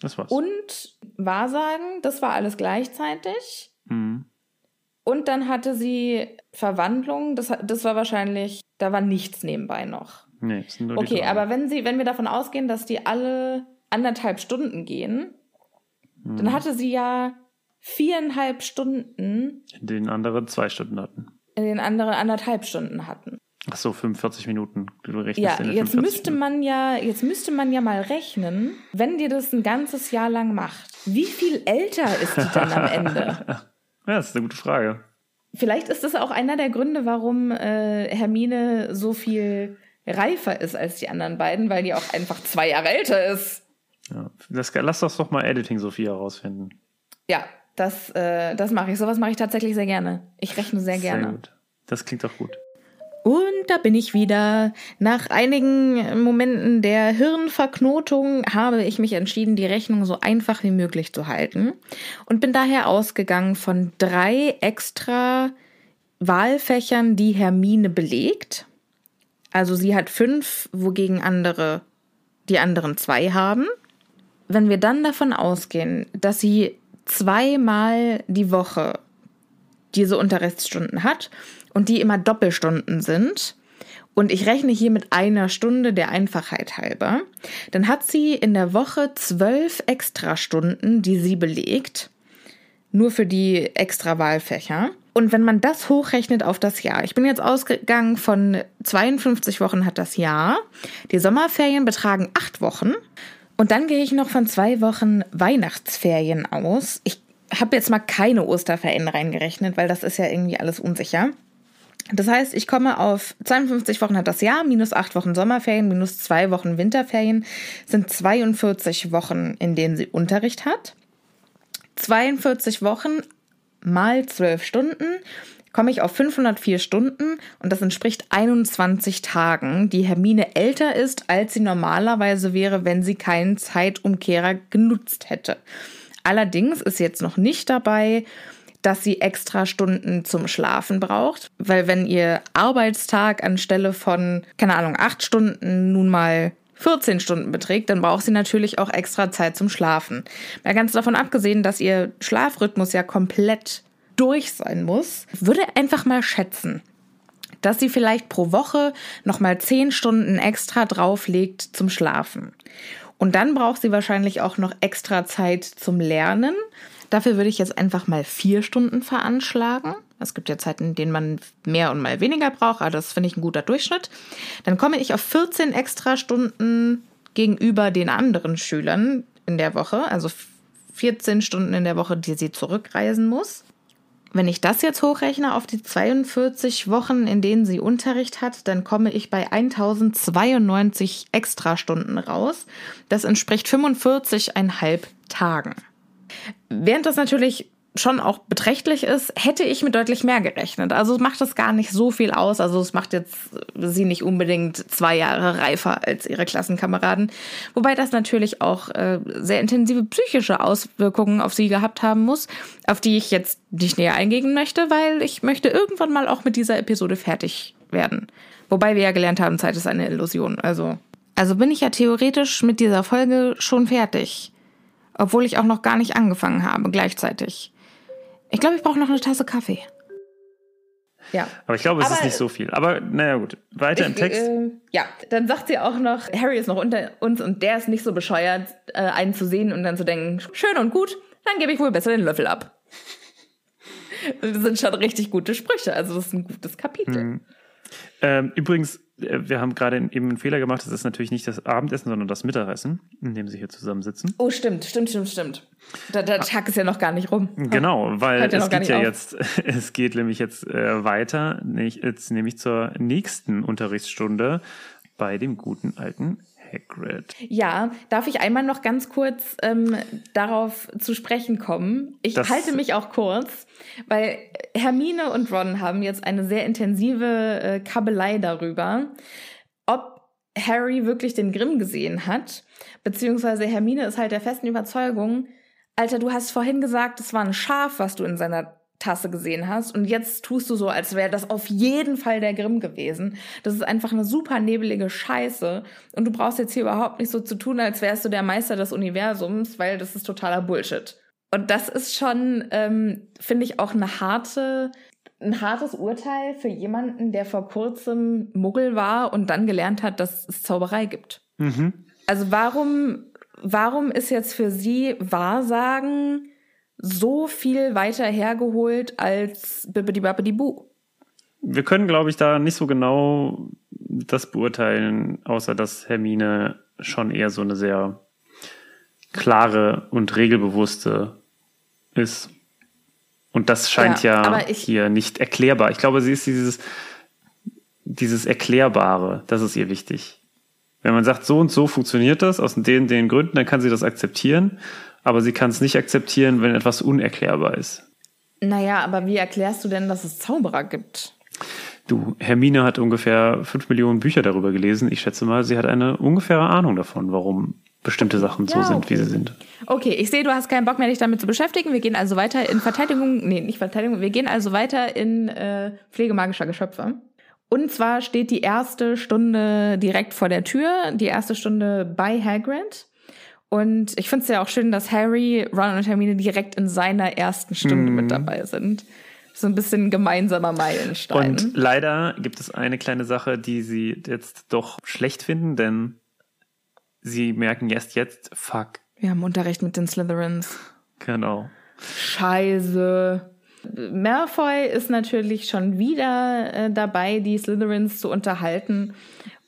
Das war's. Und Wahrsagen, das war alles gleichzeitig. Mhm. Und dann hatte sie Verwandlung, das, das war wahrscheinlich, da war nichts nebenbei noch. Nee, das sind nur Okay, aber wenn sie, wenn wir davon ausgehen, dass die alle anderthalb Stunden gehen, hm. dann hatte sie ja viereinhalb Stunden. In denen andere zwei Stunden hatten. In denen andere anderthalb Stunden hatten. Ach so, 45 Minuten. Du rechnest ja, jetzt müsste man ja, jetzt müsste man ja mal rechnen, wenn dir das ein ganzes Jahr lang macht. Wie viel älter ist die dann am Ende? (laughs) ja, das ist eine gute Frage. Vielleicht ist das auch einer der Gründe, warum äh, Hermine so viel reifer ist als die anderen beiden, weil die auch einfach zwei Jahre älter ist. Ja, das, lass das doch mal Editing Sophie herausfinden. Ja, das, äh, das mache ich. Sowas mache ich tatsächlich sehr gerne. Ich rechne sehr gerne. Sehr gut. Das klingt doch gut. Und da bin ich wieder. Nach einigen Momenten der Hirnverknotung habe ich mich entschieden, die Rechnung so einfach wie möglich zu halten und bin daher ausgegangen von drei extra Wahlfächern, die Hermine belegt. Also sie hat fünf, wogegen andere die anderen zwei haben. Wenn wir dann davon ausgehen, dass sie zweimal die Woche diese Unterrichtsstunden hat und die immer Doppelstunden sind, und ich rechne hier mit einer Stunde der Einfachheit halber, dann hat sie in der Woche zwölf Extrastunden, die sie belegt, nur für die extra Wahlfächer. Und wenn man das hochrechnet auf das Jahr, ich bin jetzt ausgegangen von 52 Wochen hat das Jahr, die Sommerferien betragen acht Wochen und dann gehe ich noch von zwei Wochen Weihnachtsferien aus. Ich habe jetzt mal keine Osterferien reingerechnet, weil das ist ja irgendwie alles unsicher. Das heißt, ich komme auf 52 Wochen hat das Jahr, minus acht Wochen Sommerferien, minus zwei Wochen Winterferien, sind 42 Wochen, in denen sie Unterricht hat. 42 Wochen mal 12 Stunden komme ich auf 504 Stunden und das entspricht 21 Tagen, die Hermine älter ist, als sie normalerweise wäre, wenn sie keinen Zeitumkehrer genutzt hätte. Allerdings ist jetzt noch nicht dabei, dass sie extra Stunden zum Schlafen braucht, weil wenn ihr Arbeitstag anstelle von, keine Ahnung, acht Stunden nun mal 14 Stunden beträgt, dann braucht sie natürlich auch extra Zeit zum Schlafen. Mal ganz davon abgesehen, dass ihr Schlafrhythmus ja komplett durch sein muss, würde einfach mal schätzen, dass sie vielleicht pro Woche nochmal 10 Stunden extra drauflegt zum Schlafen. Und dann braucht sie wahrscheinlich auch noch extra Zeit zum Lernen. Dafür würde ich jetzt einfach mal vier Stunden veranschlagen. Es gibt ja Zeiten, in denen man mehr und mal weniger braucht, aber das finde ich ein guter Durchschnitt. Dann komme ich auf 14 extra Stunden gegenüber den anderen Schülern in der Woche, also 14 Stunden in der Woche, die sie zurückreisen muss. Wenn ich das jetzt hochrechne auf die 42 Wochen, in denen sie Unterricht hat, dann komme ich bei 1092 Extrastunden raus. Das entspricht 45,5 Tagen. Während das natürlich schon auch beträchtlich ist, hätte ich mit deutlich mehr gerechnet. Also macht das gar nicht so viel aus. Also es macht jetzt sie nicht unbedingt zwei Jahre reifer als ihre Klassenkameraden. Wobei das natürlich auch äh, sehr intensive psychische Auswirkungen auf sie gehabt haben muss, auf die ich jetzt nicht näher eingehen möchte, weil ich möchte irgendwann mal auch mit dieser Episode fertig werden. Wobei wir ja gelernt haben, Zeit ist eine Illusion. Also, also bin ich ja theoretisch mit dieser Folge schon fertig obwohl ich auch noch gar nicht angefangen habe gleichzeitig. Ich glaube, ich brauche noch eine Tasse Kaffee. Ja. Aber ich glaube, es Aber, ist nicht so viel. Aber naja, gut. Weiter ich, im Text. Äh, ja, dann sagt sie auch noch, Harry ist noch unter uns und der ist nicht so bescheuert, äh, einen zu sehen und dann zu denken, schön und gut, dann gebe ich wohl besser den Löffel ab. (laughs) das sind schon richtig gute Sprüche. Also, das ist ein gutes Kapitel. Mhm. Ähm, übrigens, wir haben gerade eben einen Fehler gemacht. Das ist natürlich nicht das Abendessen, sondern das Mittagessen, in dem sie hier zusammensitzen. Oh, stimmt, stimmt, stimmt, stimmt. Der, der Tag ist ja noch gar nicht rum. Genau, weil Hört es geht ja nicht jetzt, (laughs) es geht nämlich jetzt äh, weiter, nicht, jetzt nämlich zur nächsten Unterrichtsstunde bei dem guten alten Hagrid. Ja, darf ich einmal noch ganz kurz ähm, darauf zu sprechen kommen? Ich Das- halte mich auch kurz, weil Hermine und Ron haben jetzt eine sehr intensive äh, Kabelei darüber, ob Harry wirklich den Grimm gesehen hat, beziehungsweise Hermine ist halt der festen Überzeugung, Alter, du hast vorhin gesagt, es war ein Schaf, was du in seiner Tasse gesehen hast und jetzt tust du so, als wäre das auf jeden Fall der Grimm gewesen. Das ist einfach eine super nebelige Scheiße und du brauchst jetzt hier überhaupt nicht so zu tun, als wärst du der Meister des Universums, weil das ist totaler Bullshit. Und das ist schon, ähm, finde ich, auch eine harte, ein hartes Urteil für jemanden, der vor kurzem Muggel war und dann gelernt hat, dass es Zauberei gibt. Mhm. Also warum, warum ist jetzt für Sie Wahrsagen so viel weiter hergeholt als Bibbidi Babbidi Boo? Wir können, glaube ich, da nicht so genau das beurteilen, außer dass Hermine schon eher so eine sehr klare und regelbewusste ist. Und das scheint Ja, ja, hier nicht erklärbar. Ich glaube, sie ist dieses, dieses Erklärbare, das ist ihr wichtig. Wenn man sagt, so und so funktioniert das aus den, den Gründen, dann kann sie das akzeptieren. Aber sie kann es nicht akzeptieren, wenn etwas unerklärbar ist. Naja, aber wie erklärst du denn, dass es Zauberer gibt? Du, Hermine hat ungefähr fünf Millionen Bücher darüber gelesen. Ich schätze mal, sie hat eine ungefähre Ahnung davon, warum bestimmte Sachen so Ja, sind, okay. wie sie sind. Okay, ich sehe, du hast keinen Bock mehr, dich damit zu beschäftigen. Wir gehen also weiter in Verteidigung, nee, nicht Verteidigung, wir gehen also weiter in äh, Pflege magischer Geschöpfe. Und zwar steht die erste Stunde direkt vor der Tür, die erste Stunde bei Hagrid. Und ich finde es ja auch schön, dass Harry, Ron und Hermine direkt in seiner ersten Stunde mit dabei sind. So ein bisschen gemeinsamer Meilenstein. Und leider gibt es eine kleine Sache, die sie jetzt doch schlecht finden, denn sie merken erst jetzt, fuck, wir haben Unterricht mit den Slytherins. genau. Scheiße. Malfoy ist natürlich schon wieder äh, dabei, die Slytherins zu unterhalten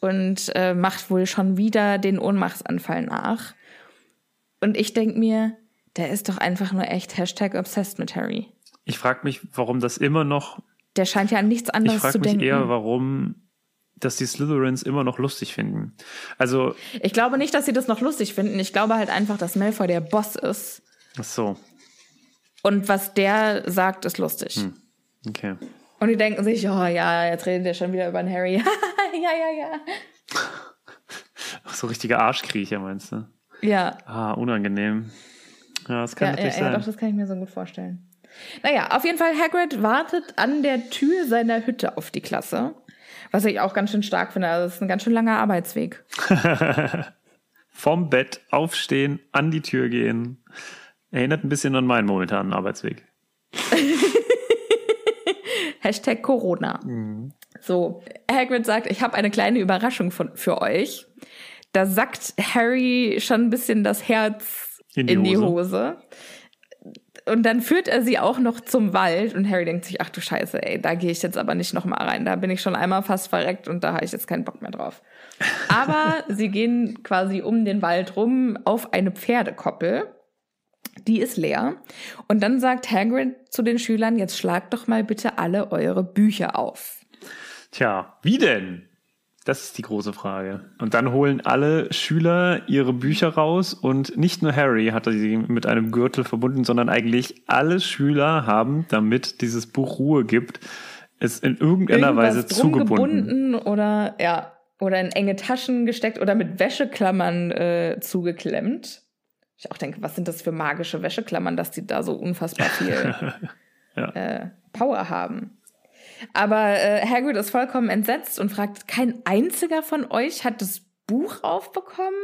und äh, macht wohl schon wieder den Ohnmachtsanfall nach. Und ich denk mir, der ist doch einfach nur echt Hashtag obsessed mit Harry. Ich frage mich, warum das immer noch, Der scheint ja an nichts ich anderes frage zu mich denken. eher, warum dass die Slytherins immer noch lustig finden. Also, ich glaube nicht, dass sie das noch lustig finden. Ich glaube halt einfach, dass Malfoy der Boss ist. ach so, Und was der sagt, ist lustig. Hm. okay. Und die denken sich, oh ja, jetzt redet der schon wieder über den Harry. (laughs) ja, ja, ja. Ach, (laughs) so richtige Arschkriecher, meinst du? Ja, Ah, unangenehm. Ja, das kann ja, ja, natürlich ja, sein. doch, das kann ich mir so gut vorstellen. Naja, auf jeden Fall, Hagrid wartet an der Tür seiner Hütte auf die Klasse. Was ich auch ganz schön stark finde. Also, das ist ein ganz schön langer Arbeitsweg. (laughs) Vom Bett aufstehen, an die Tür gehen. Erinnert ein bisschen an meinen momentanen Arbeitsweg. (laughs) Hashtag Corona. So, Hagrid sagt, ich habe eine kleine Überraschung von, für euch. Da sackt Harry schon ein bisschen das Herz In in die die, Hose. Hose. Und dann führt er sie auch noch zum Wald und Harry denkt sich, ach du Scheiße, ey, da gehe ich jetzt aber nicht noch mal rein. Da bin ich schon einmal fast verreckt und da habe ich jetzt keinen Bock mehr drauf. (laughs) Aber sie gehen quasi um den Wald rum auf eine Pferdekoppel. Die ist leer. Und dann sagt Hagrid zu den Schülern, jetzt schlagt doch mal bitte alle eure Bücher auf. Tja, wie denn? Das ist die große Frage. Und dann holen alle Schüler ihre Bücher raus und nicht nur Harry hatte sie mit einem Gürtel verbunden, sondern eigentlich alle Schüler haben, damit dieses Buch Ruhe gibt, es in irgendeiner Irgendwas Weise zugebunden. gebunden oder ja oder in enge Taschen gesteckt oder mit Wäscheklammern äh, zugeklemmt. Ich auch denke, was sind das für magische Wäscheklammern, dass die da so unfassbar viel (laughs) Ja. äh, Power haben. Aber äh, Hagrid ist vollkommen entsetzt und fragt, kein einziger von euch hat das Buch aufbekommen?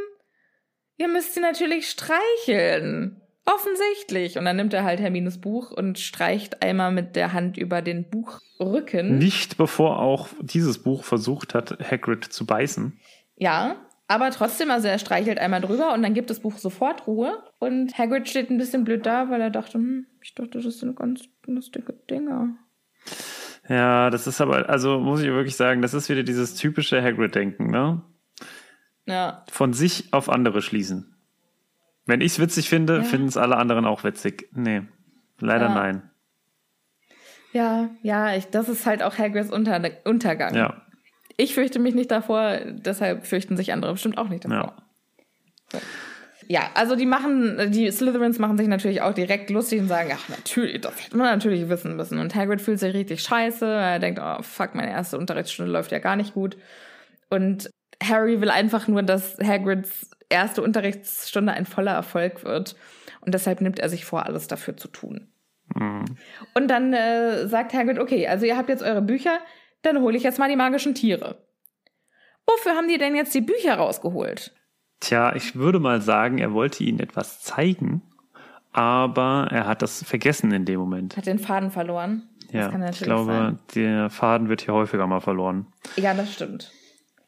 Ihr müsst sie natürlich streicheln. Offensichtlich. Und dann nimmt er halt Hermines Buch und streicht einmal mit der Hand über den Buchrücken. Nicht bevor auch dieses Buch versucht hat, Hagrid zu beißen. Ja, aber trotzdem, also er streichelt einmal drüber und dann gibt das Buch sofort Ruhe. Und Hagrid steht ein bisschen blöd da, weil er dachte, hm, ich dachte, das sind ganz, dicke Dinger. Ja, das ist aber, also muss ich wirklich sagen, das ist wieder dieses typische Hagrid-Denken, ne? Ja. Von sich auf andere schließen. Wenn ich es witzig finde, Ja. finden es alle anderen auch witzig. Nee, leider Ja. nein. Ja, ja, ich, das ist halt auch Hagrids Unter Untergang. Ja, Ich fürchte mich nicht davor, deshalb fürchten sich andere bestimmt auch nicht davor. ja. Ja, also die machen, die Slytherins machen sich natürlich auch direkt lustig und sagen, ach natürlich, das hätte man natürlich wissen müssen. Und Hagrid fühlt sich richtig scheiße. Er denkt, oh fuck, meine erste Unterrichtsstunde läuft ja gar nicht gut. Und Harry will einfach nur, dass Hagrids erste Unterrichtsstunde ein voller Erfolg wird. Und deshalb nimmt er sich vor, alles dafür zu tun. Und dann äh, sagt Hagrid, okay, also ihr habt jetzt eure Bücher, dann hole ich jetzt mal die magischen Tiere. Wofür haben die denn jetzt die Bücher rausgeholt? Tja, ich würde mal sagen, er wollte ihnen etwas zeigen, aber er hat das vergessen in dem Moment. Hat den Faden verloren. Ja, das kann ich glaube, sein. der Faden wird hier häufiger mal verloren. Ja, das stimmt.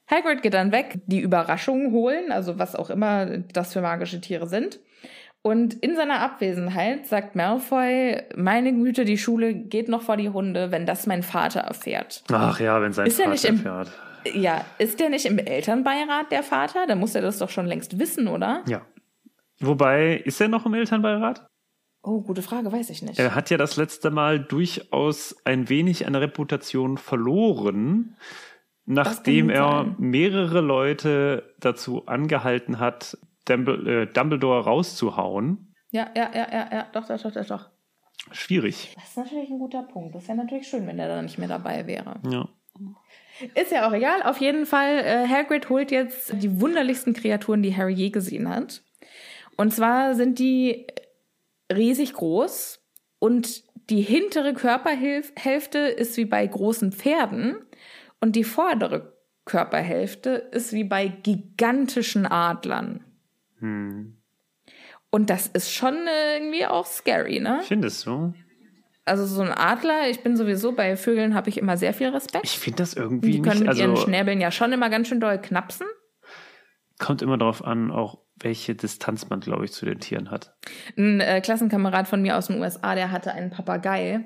Hagrid geht dann weg, die Überraschungen holen, also was auch immer das für magische Tiere sind. Und in seiner Abwesenheit sagt Malfoy, meine Güte, die Schule geht noch vor die Hunde, wenn das mein Vater erfährt. Ach ja, wenn sein Ist er Vater nicht im- erfährt. Ja, ist der nicht im Elternbeirat der Vater? Dann muss er das doch schon längst wissen, oder? Ja. Wobei, ist er noch im Elternbeirat? Oh, gute Frage, weiß ich nicht. Er hat ja das letzte Mal durchaus ein wenig an Reputation verloren, nachdem er sein. mehrere Leute dazu angehalten hat, Dumbledore, äh, Dumbledore rauszuhauen. Ja, ja, ja, ja, ja, doch, doch, doch, doch, doch. Schwierig. Das ist natürlich ein guter Punkt. Das wäre natürlich schön, wenn der da nicht mehr dabei wäre. Ja. Ist ja auch egal. Auf jeden Fall, äh, Hagrid holt jetzt die wunderlichsten Kreaturen, die Harry je gesehen hat. Und zwar sind die riesig groß und die hintere Körperhälfte ist wie bei großen Pferden und die vordere Körperhälfte ist wie bei gigantischen Adlern. Hm. Und das ist schon irgendwie auch scary, ne? Findest du? Also so ein Adler, ich bin sowieso bei Vögeln habe ich immer sehr viel Respekt. Ich finde das irgendwie die können nicht. mit ihren Also Schnäbeln ja schon immer ganz schön doll knapsen. kommt immer darauf an, auch welche Distanz man, glaube ich, zu den Tieren hat. Ein äh, Klassenkamerad von mir aus den USA, der hatte einen Papagei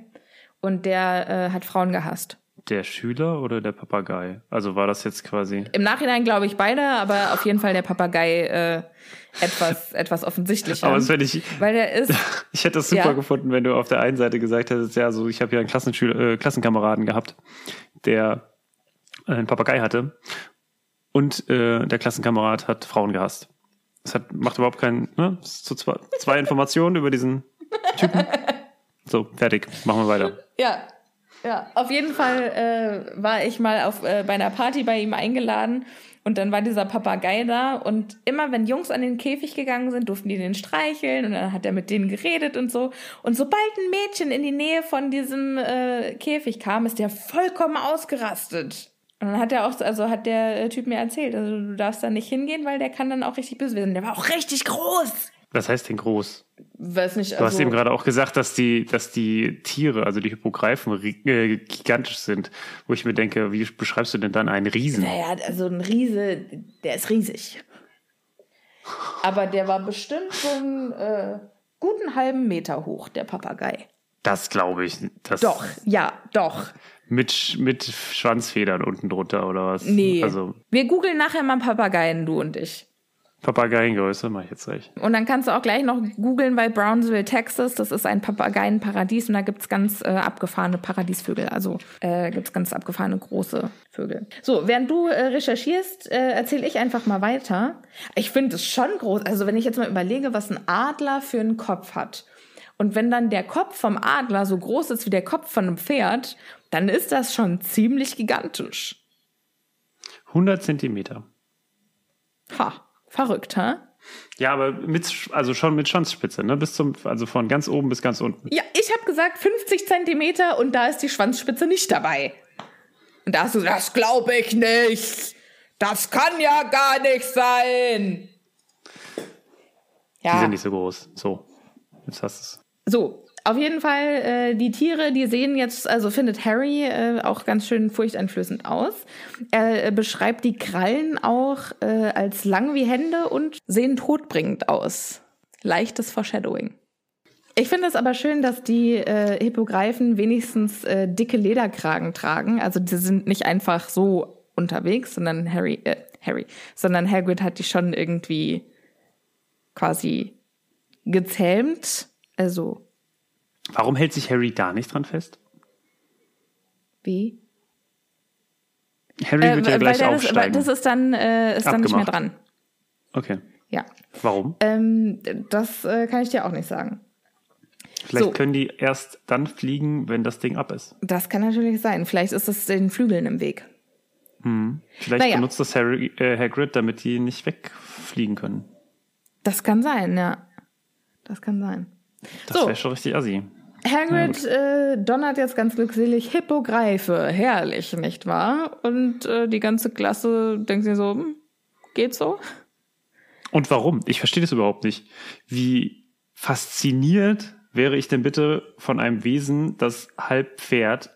und der äh, hat Frauen gehasst. Der Schüler oder der Papagei? Also war das jetzt quasi. Im Nachhinein glaube ich beide, aber auf jeden Fall der Papagei äh, etwas, etwas offensichtlicher. Aber es wäre ich, weil der ist, (laughs) ich hätte es super Ja. gefunden, wenn du auf der einen Seite gesagt hättest, ja, so ich habe ja einen Klassenschüler, äh, Klassenkameraden gehabt, der äh, einen Papagei hatte und äh, der Klassenkamerad hat Frauen gehasst. Das hat, macht überhaupt keinen, ne? Das so zwei, zwei Informationen über diesen Typen. So, fertig. Machen wir weiter. ja, ja, auf jeden Fall äh, war ich mal auf, äh, bei einer Party bei ihm eingeladen und dann war dieser Papagei da und immer wenn Jungs an den Käfig gegangen sind, durften die den streicheln und dann hat er mit denen geredet und so. Und sobald ein Mädchen in die Nähe von diesem äh, Käfig kam, ist der vollkommen ausgerastet. Und dann hat er auch, also hat der äh, Typ mir erzählt, also du darfst da nicht hingehen, weil der kann dann auch richtig böse werden. Der war auch richtig groß. Was heißt denn groß? Weiß nicht, Du also, hast eben gerade auch gesagt, dass die, dass die Tiere, also die Hippogreifen, äh, gigantisch sind. Wo ich mir denke, wie beschreibst du denn dann einen Riesen? Naja, also ein Riese, der ist riesig. Aber der war bestimmt schon äh, guten halben Meter hoch, der Papagei. Das glaube ich. Das Doch, ja, doch. Mit, mit Schwanzfedern unten drunter oder was? Nee. Also Wir googeln nachher mal Papageien, du und ich. Papageiengröße, mache ich jetzt recht. Und dann kannst du auch gleich noch googeln bei Brownsville, Texas. Das ist ein Papageienparadies und da gibt's ganz äh, abgefahrene Paradiesvögel. Also äh, gibt's ganz abgefahrene große Vögel. So, während du äh, recherchierst, äh, erzähle ich einfach mal weiter. Ich finde es schon groß. Also wenn ich jetzt mal überlege, was ein Adler für einen Kopf hat. Und wenn dann der Kopf vom Adler so groß ist wie der Kopf von einem Pferd, dann ist das schon ziemlich gigantisch. 100 Zentimeter. Ha, verrückt, ha? Ja, aber mit, also schon mit Schwanzspitze, ne? Bis zum, also von ganz oben bis ganz unten. Ja, ich habe gesagt 50 Zentimeter und da ist die Schwanzspitze nicht dabei. Und da hast du gesagt, das glaube ich nicht. Das kann ja gar nicht sein. Die Ja, sind nicht so groß. So. Jetzt hast du es. so. Auf jeden Fall, äh, die Tiere, die sehen jetzt, also findet Harry äh, auch ganz schön furchteinflößend aus. Er äh, beschreibt die Krallen auch äh, als lang wie Hände und sehen todbringend aus. Leichtes Foreshadowing. Ich finde es aber schön, dass die äh, Hippogreifen wenigstens äh, dicke Lederkragen tragen. Also die sind nicht einfach so unterwegs, sondern Harry, äh, Harry, sondern Hagrid hat die schon irgendwie quasi gezähmt. Also. Warum hält sich Harry da nicht dran fest? Wie? Harry wird äh, ja gleich das, aufsteigen. Das ist dann, äh, ist dann nicht mehr dran. Okay. Ja. Warum? Ähm, das äh, kann ich dir auch nicht sagen. Vielleicht so. können die erst dann fliegen, wenn das Ding ab ist. Das kann natürlich sein. Vielleicht ist es den Flügeln im Weg. Hm. Vielleicht naja. benutzt das Harry, äh, Hagrid, damit die nicht wegfliegen können. Das kann sein, ja. Das kann sein. Das so. wäre schon richtig assi. Hagrid äh, donnert jetzt ganz glückselig Hippogreife. Herrlich, nicht wahr? Und äh, die ganze Klasse denkt sich so, hm, geht so? Und warum? Ich verstehe das überhaupt nicht. Wie fasziniert wäre ich denn bitte von einem Wesen, das halb Pferd,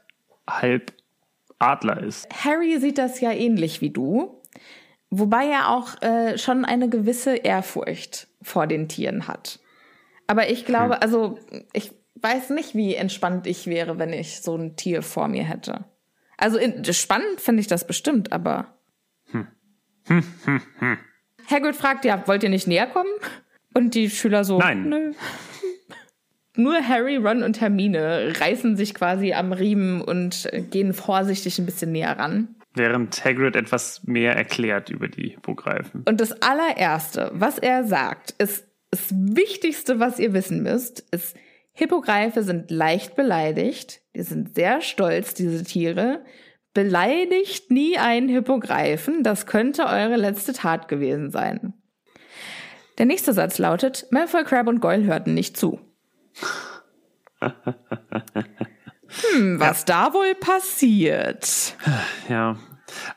halb Adler ist? Harry sieht das ja ähnlich wie du, wobei er auch äh, schon eine gewisse Ehrfurcht vor den Tieren hat. Aber ich glaube, hm. also ich weiß nicht, wie entspannt ich wäre, wenn ich so ein Tier vor mir hätte. Also in, spannend finde ich das bestimmt, aber. Hm. Hm, hm, hm. Hagrid fragt ja, wollt ihr nicht näher kommen? Und die Schüler so, Nein. nö. Nur Harry, Ron und Hermine reißen sich quasi am Riemen und gehen vorsichtig ein bisschen näher ran. Während Hagrid etwas mehr erklärt über die Hippogreifen. Und das allererste, was er sagt, ist das Wichtigste, was ihr wissen müsst, ist, Hippogreife sind leicht beleidigt. Die sind sehr stolz, diese Tiere. Beleidigt nie einen Hippogreifen. Das könnte eure letzte Tat gewesen sein. Der nächste Satz lautet, Malfoy, Crab und Goyle hörten nicht zu. Hm, (laughs) was ja. da wohl passiert? Ja,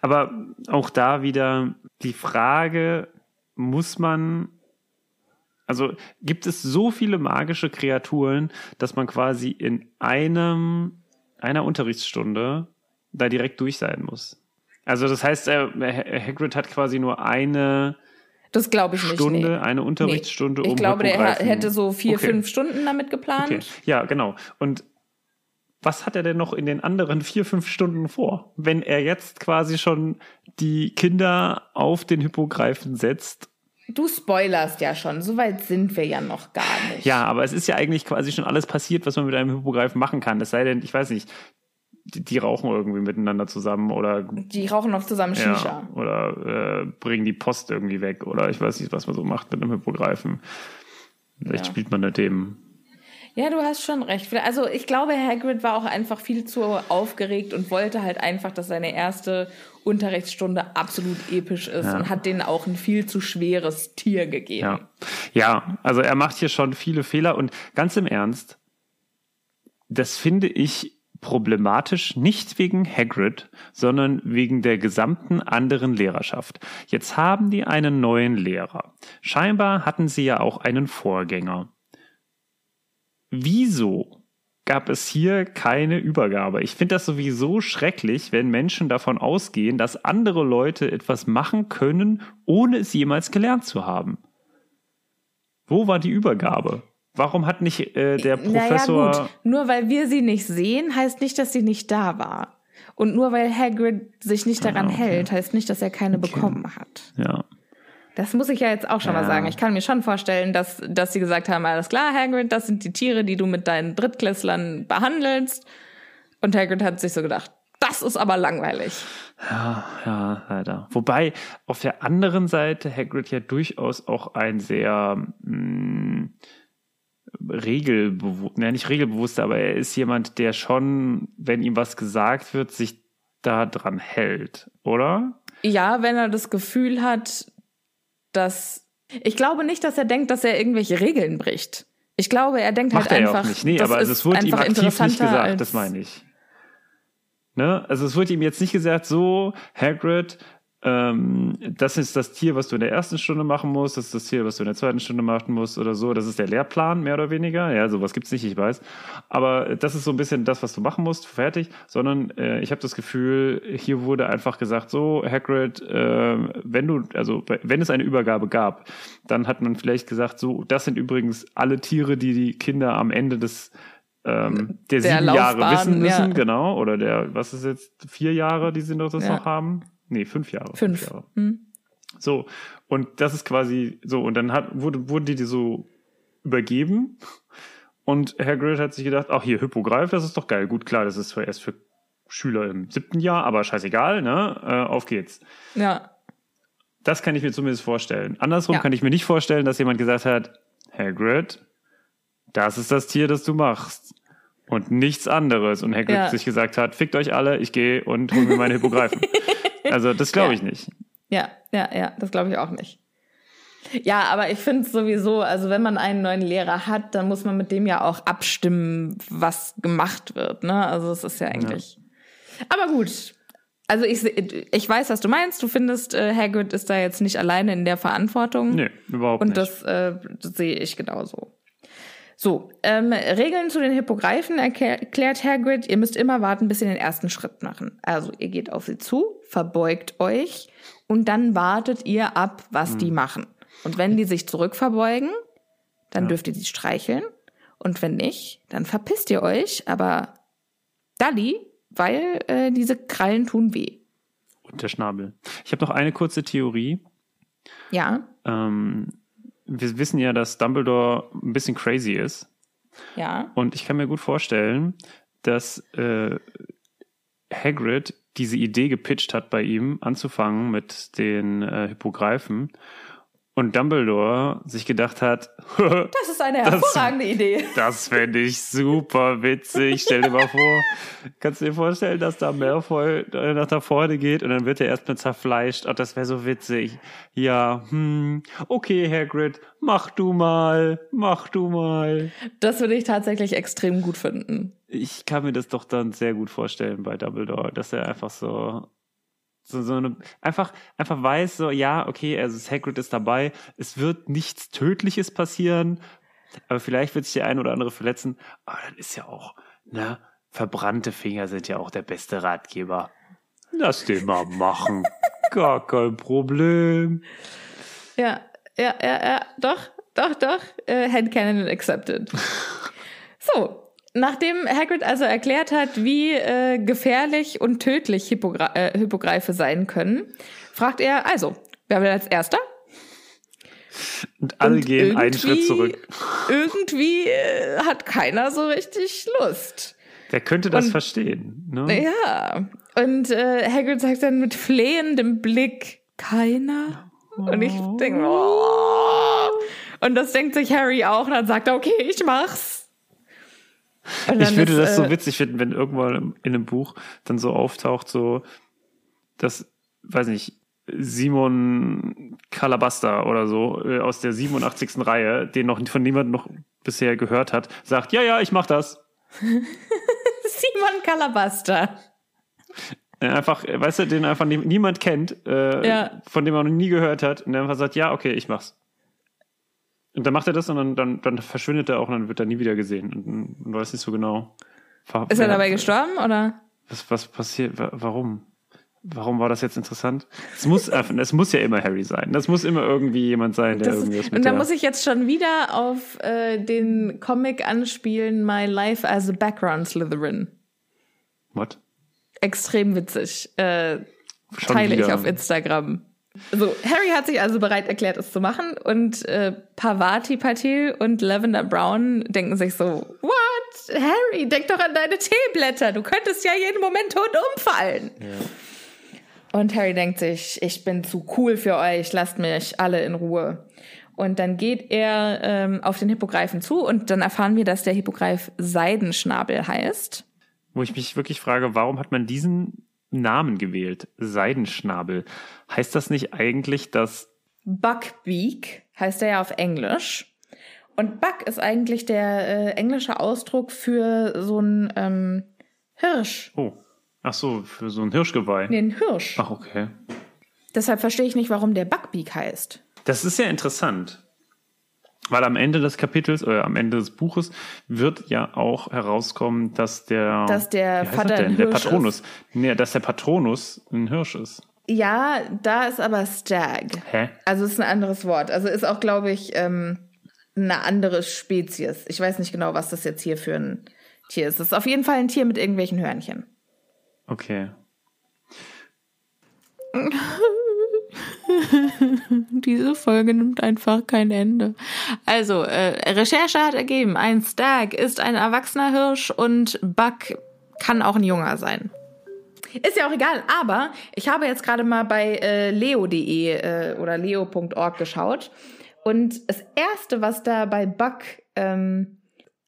aber auch da wieder die Frage, muss man also gibt es so viele magische Kreaturen, dass man quasi in einem, einer Unterrichtsstunde da direkt durch sein muss. Also das heißt, äh, Hagrid hat quasi nur eine das glaube ich Stunde, nicht. Nee. eine Unterrichtsstunde. Nee. Ich um glaube, der hätte so vier, okay. fünf Stunden damit geplant. Okay. Ja, genau. Und was hat er denn noch in den anderen vier, fünf Stunden vor? Wenn er jetzt quasi schon die Kinder auf den Hippogreifen setzt Du spoilerst ja schon, so weit sind wir ja noch gar nicht. Ja, aber es ist ja eigentlich quasi schon alles passiert, was man mit einem Hippogreifen machen kann. Es sei denn, ich weiß nicht, die, die rauchen irgendwie miteinander zusammen oder. Die rauchen noch zusammen Shisha. Ja, oder äh, bringen die Post irgendwie weg oder ich weiß nicht, was man so macht mit einem Hippogreifen. Vielleicht ja. spielt man mit dem ja, du hast schon recht. Also ich glaube, Hagrid war auch einfach viel zu aufgeregt und wollte halt einfach, dass seine erste Unterrichtsstunde absolut episch ist ja. und hat denen auch ein viel zu schweres Tier gegeben. Ja. ja, also er macht hier schon viele Fehler und ganz im Ernst, das finde ich problematisch, nicht wegen Hagrid, sondern wegen der gesamten anderen Lehrerschaft. Jetzt haben die einen neuen Lehrer. Scheinbar hatten sie ja auch einen Vorgänger wieso gab es hier keine Übergabe? Ich finde das sowieso schrecklich, wenn Menschen davon ausgehen, dass andere Leute etwas machen können, ohne es jemals gelernt zu haben. Wo war die Übergabe? Warum hat nicht äh, der Professor. Naja, gut. Nur weil wir sie nicht sehen, heißt nicht, dass sie nicht da war. Und nur weil Hagrid sich nicht daran ja, okay. hält, heißt nicht, dass er keine okay. bekommen hat. Ja. Das muss ich ja jetzt auch schon ja. mal sagen. Ich kann mir schon vorstellen, dass, dass sie gesagt haben, alles klar, Hagrid, das sind die Tiere, die du mit deinen Drittklässlern behandelst. Und Hagrid hat sich so gedacht, das ist aber langweilig. Ja, ja, leider. Wobei auf der anderen Seite Hagrid ja durchaus auch ein sehr mh, mm, regelbewusst, ja nicht regelbewusst, aber er ist jemand, der schon, wenn ihm was gesagt wird, sich da dran hält, oder? Ja, wenn er das Gefühl hat, dass ich glaube nicht, dass er denkt, dass er irgendwelche Regeln bricht. Ich glaube, er denkt Macht halt er einfach. Ja auch nicht. Nee, aber also es wurde ihm aktiv nicht gesagt, das meine ich. Ne? Also es wurde ihm jetzt nicht gesagt, so, Hagrid, ähm, das ist das Tier, was du in der ersten Stunde machen musst, das ist das Tier, was du in der zweiten Stunde machen musst oder so. Das ist der Lehrplan, mehr oder weniger. Ja, sowas gibt's nicht, ich weiß. Aber das ist so ein bisschen das, was du machen musst, fertig. Sondern äh, ich habe das Gefühl, hier wurde einfach gesagt, so, Hagrid, äh, wenn du, also wenn es eine Übergabe gab, dann hat man vielleicht gesagt, so, das sind übrigens alle Tiere, die die Kinder am Ende des ähm, der, der sieben Laufbahn, Jahre wissen müssen, ja. genau. Oder der, was ist jetzt, vier Jahre, die sie noch das ja. noch haben? Nee, fünf Jahre. Fünf. fünf Jahre. Hm. So, und das ist quasi so, und dann hat, wurde, wurden die, die so übergeben. Und Hagrid hat sich gedacht, ach hier, Hippogreif, das ist doch geil. Gut, klar, das ist zwar erst für Schüler im siebten Jahr, aber scheißegal, ne? Äh, auf geht's. Ja. Das kann ich mir zumindest vorstellen. Andersrum ja. kann ich mir nicht vorstellen, dass jemand gesagt hat, Hagrid, das ist das Tier, das du machst. Und nichts anderes. Und Hagrid ja. sich gesagt hat, fickt euch alle, ich gehe und hol mir meine Hippogreifen. (laughs) Also das glaube ich ja. nicht. Ja, ja, ja, das glaube ich auch nicht. Ja, aber ich finde es sowieso, also wenn man einen neuen Lehrer hat, dann muss man mit dem ja auch abstimmen, was gemacht wird. Ne? Also es ist ja eigentlich. Ja. Aber gut. Also ich, ich weiß, was du meinst. Du findest, äh, Hagrid ist da jetzt nicht alleine in der Verantwortung. Nee, überhaupt Und nicht. Und das, äh, das sehe ich genauso. So, ähm, Regeln zu den Hippogreifen erklärt Hagrid, ihr müsst immer warten, bis sie den ersten Schritt machen. Also ihr geht auf sie zu, verbeugt euch und dann wartet ihr ab, was mhm. die machen. Und wenn die sich zurückverbeugen, dann ja. dürft ihr sie streicheln. Und wenn nicht, dann verpisst ihr euch, aber Dalli, weil äh, diese Krallen tun weh. Und der Schnabel. Ich habe noch eine kurze Theorie. Ja. Ähm, wir wissen ja, dass Dumbledore ein bisschen crazy ist. Ja. Und ich kann mir gut vorstellen, dass äh, Hagrid diese Idee gepitcht hat bei ihm, anzufangen mit den äh, Hippogreifen und Dumbledore sich gedacht hat, (laughs) das ist eine hervorragende das, Idee. Das fände ich super witzig. Stell dir mal vor, kannst du dir vorstellen, dass da Malfoy nach da vorne geht und dann wird er erstmal zerfleischt. Oh, das wäre so witzig. Ja, hm, okay, Hagrid, mach du mal, mach du mal. Das würde ich tatsächlich extrem gut finden. Ich kann mir das doch dann sehr gut vorstellen bei Dumbledore, dass er einfach so so, so eine, einfach, einfach weiß, so, ja, okay, also Hagrid ist dabei, es wird nichts Tödliches passieren, aber vielleicht wird sich der eine oder andere verletzen, aber dann ist ja auch, ne, verbrannte Finger sind ja auch der beste Ratgeber. Lass den mal machen. (laughs) Gar kein Problem. Ja, ja, ja, ja, doch, doch, doch, äh, Headcanon accepted. (laughs) So, Nachdem Hagrid also erklärt hat, wie äh, gefährlich und tödlich Hippogra äh, Hippogreife sein können, fragt er also, wer will als Erster? Und alle und gehen einen Schritt zurück. Irgendwie äh, hat keiner so richtig Lust. Der könnte das und, verstehen. Ne? Ja. Und äh, Hagrid sagt dann mit flehendem Blick, keiner? Oh. Und ich denke, oh. Und das denkt sich Harry auch und dann sagt er, okay, ich mach's. Ich würde ist, das so äh, witzig finden, wenn irgendwann in einem Buch dann so auftaucht, so, dass, weiß nicht, Simon Calabasta oder so äh, aus der 87. Reihe, den noch von niemand noch bisher gehört hat, sagt, ja, ja, ich mach das. (laughs) Simon Calabasta. Äh, einfach, weißt du, den einfach niemand kennt, äh, ja. von dem man noch nie gehört hat, und der einfach sagt, ja, okay, ich mach's. Und dann macht er das und dann, dann, dann verschwindet er auch und dann wird er nie wieder gesehen. Und man weiß nicht so genau. Ist er dabei gestorben oder? Was, was passiert? Warum? Warum war das jetzt interessant? Es muss, es muss ja immer Harry sein. Das muss immer irgendwie jemand sein, der das, irgendwas mit Und da muss ich jetzt schon wieder auf äh, den Comic anspielen, My Life as a Background Slytherin. What? Extrem witzig. Äh, teile wieder. ich auf Instagram. So, Harry hat sich also bereit erklärt, es zu machen und äh, Pavati Patil und Lavender Brown denken sich so, what? Harry, denk doch an deine Teeblätter, du könntest ja jeden Moment tot umfallen. Ja. Und Harry denkt sich, ich bin zu cool für euch, lasst mich alle in Ruhe. Und dann geht er ähm, auf den Hippogreifen zu und dann erfahren wir, dass der Hippogreif Seidenschnabel heißt. Wo ich mich wirklich frage, warum hat man diesen Namen gewählt. Seidenschnabel. Heißt das nicht eigentlich, dass Buckbeak heißt er ja auf Englisch. Und Buck ist eigentlich der äh, englische Ausdruck für so ein ähm, Hirsch. Oh. Ach so, für so ein Hirschgeweih. Nee, ein Hirsch. Ach, okay. Deshalb verstehe ich nicht, warum der Buckbeak heißt. Das ist ja interessant. Weil am Ende des Kapitels oder am Ende des Buches wird ja auch herauskommen, dass der, dass der Vater ein der Patronus, ist. Nee, dass der Patronus ein Hirsch ist. Ja, da ist aber Stag. Hä? Also ist ein anderes Wort. Also ist auch, glaube ich, ähm, eine andere Spezies. Ich weiß nicht genau, was das jetzt hier für ein Tier ist. Es ist auf jeden Fall ein Tier mit irgendwelchen Hörnchen. Okay. (laughs) (laughs) Diese Folge nimmt einfach kein Ende. Also, äh, Recherche hat ergeben, ein Stag ist ein erwachsener Hirsch und Buck kann auch ein junger sein. Ist ja auch egal, aber ich habe jetzt gerade mal bei äh, leo.de äh, oder leo.org geschaut und das erste, was da bei Buck ähm,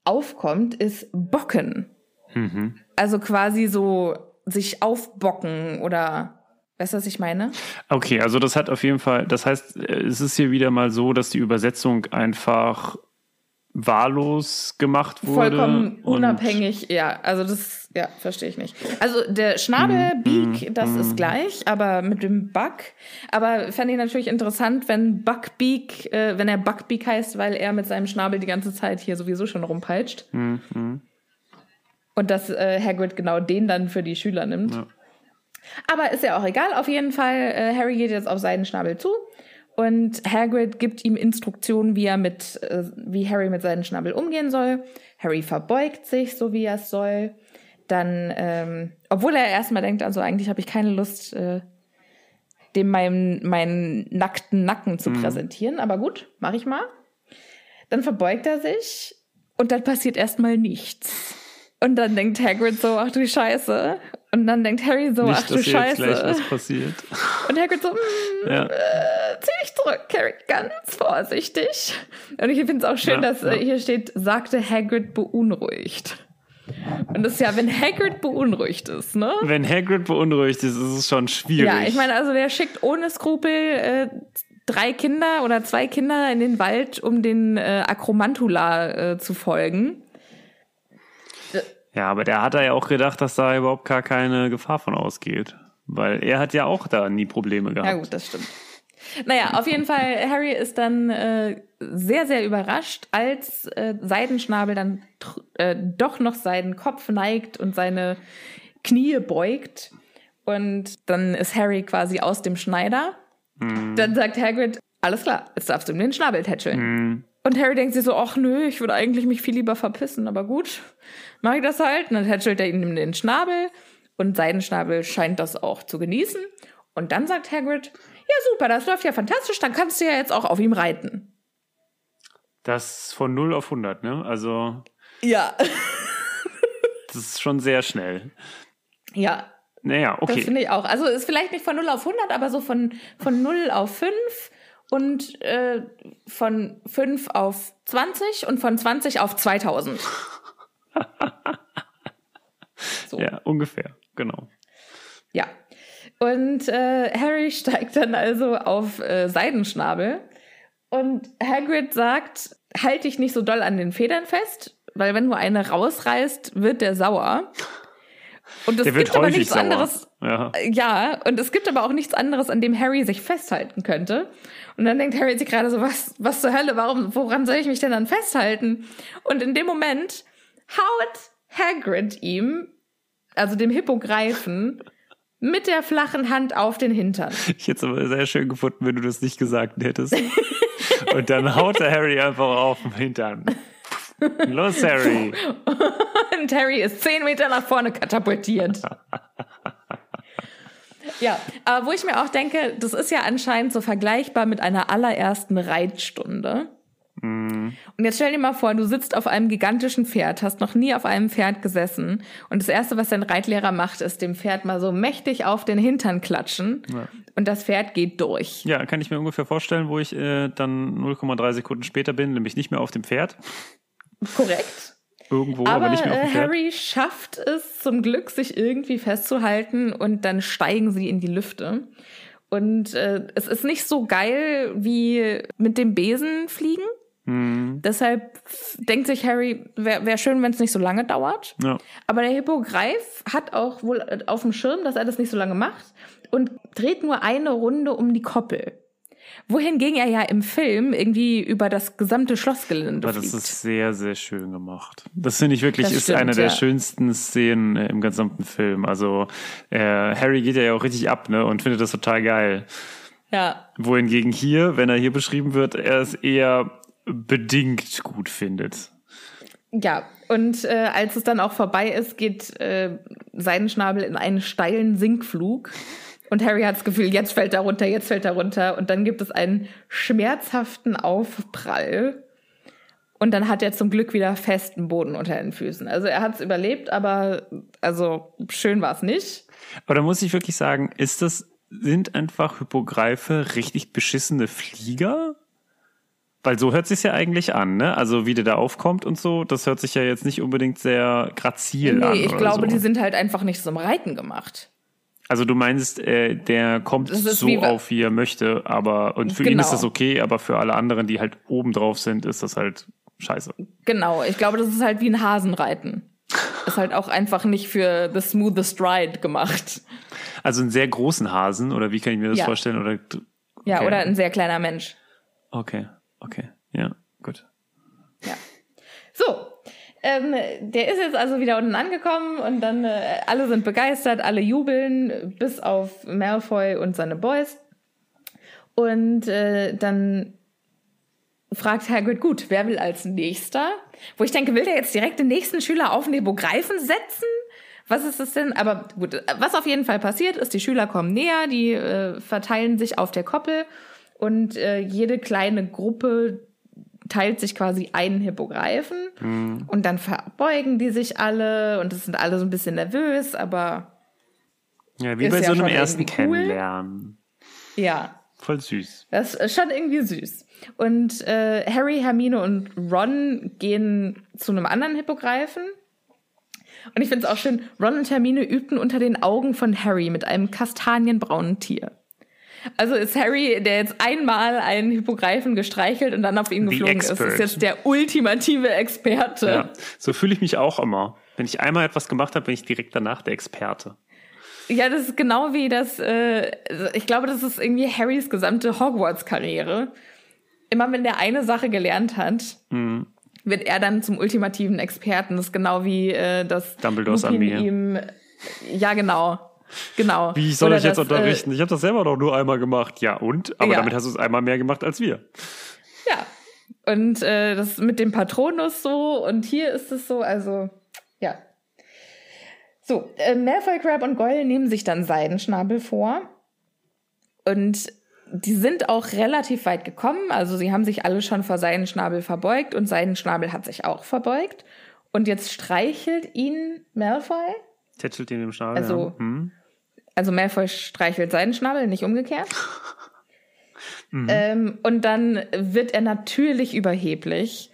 aufkommt, ist Bocken. Mhm. Also quasi so sich aufbocken oder Weißt du, was ich meine? Okay, also das hat auf jeden Fall, das heißt, es ist hier wieder mal so, dass die Übersetzung einfach wahllos gemacht wurde. Vollkommen unabhängig, ja. Also das, ja, verstehe ich nicht. Also der Schnabelbeak, mm, das mm. ist gleich, aber mit dem Buck. Aber fände ich natürlich interessant, wenn Buckbeak, äh, wenn er Buckbeak heißt, weil er mit seinem Schnabel die ganze Zeit hier sowieso schon rumpeitscht. Mm, Und dass äh, Hagrid genau den dann für die Schüler nimmt. Ja. Aber ist ja auch egal. Auf jeden Fall, äh, Harry geht jetzt auf seinen Schnabel zu und Hagrid gibt ihm Instruktionen, wie er mit, äh, wie Harry mit seinem Schnabel umgehen soll. Harry verbeugt sich, so wie er es soll. Dann, ähm, obwohl er erstmal denkt, also eigentlich habe ich keine Lust, äh, dem meinen, meinen nackten Nacken zu mhm. präsentieren. Aber gut, mache ich mal. Dann verbeugt er sich und dann passiert erstmal nichts. Und dann denkt Hagrid so, ach du Scheiße. Und dann denkt Harry so, Nicht, ach du Scheiße. Jetzt gleich was passiert. Und Hagrid so, mm, ja. äh, zieh dich zurück, Harry, ganz vorsichtig. Und ich finde es auch schön, ja, dass äh, ja. hier steht, sagte Hagrid beunruhigt. Und das ist ja, wenn Hagrid beunruhigt ist, ne? Wenn Hagrid beunruhigt ist, ist es schon schwierig. Ja, ich meine, also der schickt ohne Skrupel äh, drei Kinder oder zwei Kinder in den Wald, um den äh, Akromantula äh, zu folgen. Ja, aber der hat ja auch gedacht, dass da überhaupt gar keine Gefahr von ausgeht. Weil er hat ja auch da nie Probleme gehabt. Ja gut, das stimmt. Naja, auf jeden Fall, Harry ist dann äh, sehr, sehr überrascht, als äh, Seidenschnabel dann äh, doch noch seinen Kopf neigt und seine Knie beugt. Und dann ist Harry quasi aus dem Schneider. Mm. Dann sagt Hagrid, alles klar, jetzt darfst du ihm den Schnabel tätscheln. Mm. Und Harry denkt sich so, ach nö, ich würde eigentlich mich viel lieber verpissen, aber gut, mach ich das halt. Und dann tätschelt er ihm den Schnabel und Seidenschnabel scheint das auch zu genießen. Und dann sagt Hagrid, ja super, das läuft ja fantastisch, dann kannst du ja jetzt auch auf ihm reiten. Das von 0 auf 100, ne? Also. Ja. das ist schon sehr schnell. Ja. Naja, okay. Das finde ich auch. Also ist vielleicht nicht von 0 auf 100, aber so von, von 0 auf 5 und äh, von 5 auf 20 und von 20 auf 2000. (laughs) so. Ja, ungefähr, genau. Ja. Und äh, Harry steigt dann also auf äh, Seidenschnabel und Hagrid sagt, halt dich nicht so doll an den Federn fest, weil wenn du eine rausreißt, wird der sauer. Und es gibt aber nichts sauer. anderes. Ja. ja, und es gibt aber auch nichts anderes, an dem Harry sich festhalten könnte. Und dann denkt Harry sich gerade so, was, was zur Hölle, warum, woran soll ich mich denn dann festhalten? Und in dem Moment haut Hagrid ihm, also dem Hippogreifen, mit der flachen Hand auf den Hintern. Ich hätte es aber sehr schön gefunden, wenn du das nicht gesagt hättest. Und dann haut der Harry einfach auf den Hintern. Los, Harry. Und Harry ist zehn Meter nach vorne katapultiert. Ja, aber wo ich mir auch denke, das ist ja anscheinend so vergleichbar mit einer allerersten Reitstunde. Mm. Und jetzt stell dir mal vor, du sitzt auf einem gigantischen Pferd, hast noch nie auf einem Pferd gesessen und das erste, was dein Reitlehrer macht, ist dem Pferd mal so mächtig auf den Hintern klatschen ja. und das Pferd geht durch. Ja, kann ich mir ungefähr vorstellen, wo ich äh, dann 0,3 Sekunden später bin, nämlich nicht mehr auf dem Pferd. Korrekt irgendwo, aber, aber nicht mehr auf dem äh, Harry schafft es zum Glück, sich irgendwie festzuhalten und dann steigen sie in die Lüfte. Und äh, es ist nicht so geil wie mit dem Besen fliegen. Mhm. Deshalb denkt sich Harry, wäre wär schön, wenn es nicht so lange dauert. Ja. Aber der Hippogreif hat auch wohl auf dem Schirm, dass er das nicht so lange macht und dreht nur eine Runde um die Koppel. Wohingegen er ja im Film irgendwie über das gesamte Schlossgelände Aber das fliegt. ist sehr, sehr schön gemacht. Das finde ich wirklich, Das ist stimmt, eine der ja. schönsten Szenen äh, im gesamten Film. Also äh, Harry geht ja auch richtig ab, ne, und findet das total geil. ja, Wohingegen hier, wenn er hier beschrieben wird, er es eher bedingt gut findet. ja. Und äh, als es dann auch vorbei ist, geht äh, Seidenschnabel in einen steilen Sinkflug. Und Harry hat das Gefühl, jetzt fällt er runter, jetzt fällt er runter. Und dann gibt es einen schmerzhaften Aufprall. Und dann hat er zum Glück wieder festen Boden unter den Füßen. Also er hat es überlebt, aber also schön war es nicht. Aber da muss ich wirklich sagen, ist das, sind einfach Hippogreife richtig beschissene Flieger? Weil so hört sich ja eigentlich an, ne? Also wie der da aufkommt und so, das hört sich ja jetzt nicht unbedingt sehr grazil Nee, an. ich oder glaube, so. die sind halt einfach nicht zum Reiten gemacht. Also du meinst, äh, der kommt so wie- auf, wie er möchte, aber und für ihn Genau. ist das okay, aber für alle anderen, die halt oben drauf sind, ist das halt scheiße. Genau, ich glaube, das ist halt wie ein Hasenreiten. Ist halt auch einfach nicht für the smoothest ride gemacht. Also einen sehr großen Hasen, oder wie kann ich mir das Ja. vorstellen? Oder Ja, Okay. oder ein sehr kleiner Mensch. okay, okay, ja, gut. Ja. So, ähm, der ist jetzt also wieder unten angekommen und dann äh, alle sind begeistert, alle jubeln, bis auf Malfoy und seine Boys. Und äh, dann fragt Hagrid, gut, wer will als nächster? Wo ich denke, will der jetzt direkt den nächsten Schüler auf den Hippogreifen setzen? Was ist das denn? Aber gut, was auf jeden Fall passiert ist, die Schüler kommen näher, die äh, verteilen sich auf der Koppel und äh, jede kleine Gruppe teilt sich quasi einen Hippogreifen und dann verbeugen die sich alle und es sind alle so ein bisschen nervös, aber Ja, wie bei ja so einem ersten cool. Kennenlernen. ja, Voll süß. Das ist schon irgendwie süß. Und äh, Harry, Hermine und Ron gehen zu einem anderen Hippogreifen. Und ich finde es auch schön, Ron und Hermine übten unter den Augen von Harry mit einem kastanienbraunen Tier. Also ist Harry, der jetzt einmal einen Hippogreifen gestreichelt und dann auf ihn geflogen ist, ist jetzt der ultimative Experte. Ja, so fühle ich mich auch immer. Wenn ich einmal etwas gemacht habe, bin ich direkt danach der Experte. Ja, das ist genau wie das, äh, ich glaube, das ist irgendwie Harrys gesamte Hogwarts-Karriere. Immer wenn der eine Sache gelernt hat, Mhm. wird er dann zum ultimativen Experten. Das ist genau wie äh, das Dumbledores Armee. ihm. Ja, genau. Genau. Wie soll Oder ich jetzt das, unterrichten? ich habe das selber doch nur einmal gemacht. Ja, und? Aber Ja. damit hast du es einmal mehr gemacht als wir. Äh, ja. Und äh, das mit dem Patronus so und hier ist es so, also ja. So, äh, Malfoy, Crab und Goyle nehmen sich dann Seidenschnabel vor. Und die sind auch relativ weit gekommen. Also sie haben sich alle schon vor Seidenschnabel verbeugt und Seidenschnabel hat sich auch verbeugt. Und jetzt streichelt ihn Malfoy. Tätschelt ihn im Schnabel. Also- ja. hm? Also Malfoy streichelt Seidenschnabel, nicht umgekehrt. Mhm. Ähm, und dann wird er natürlich überheblich.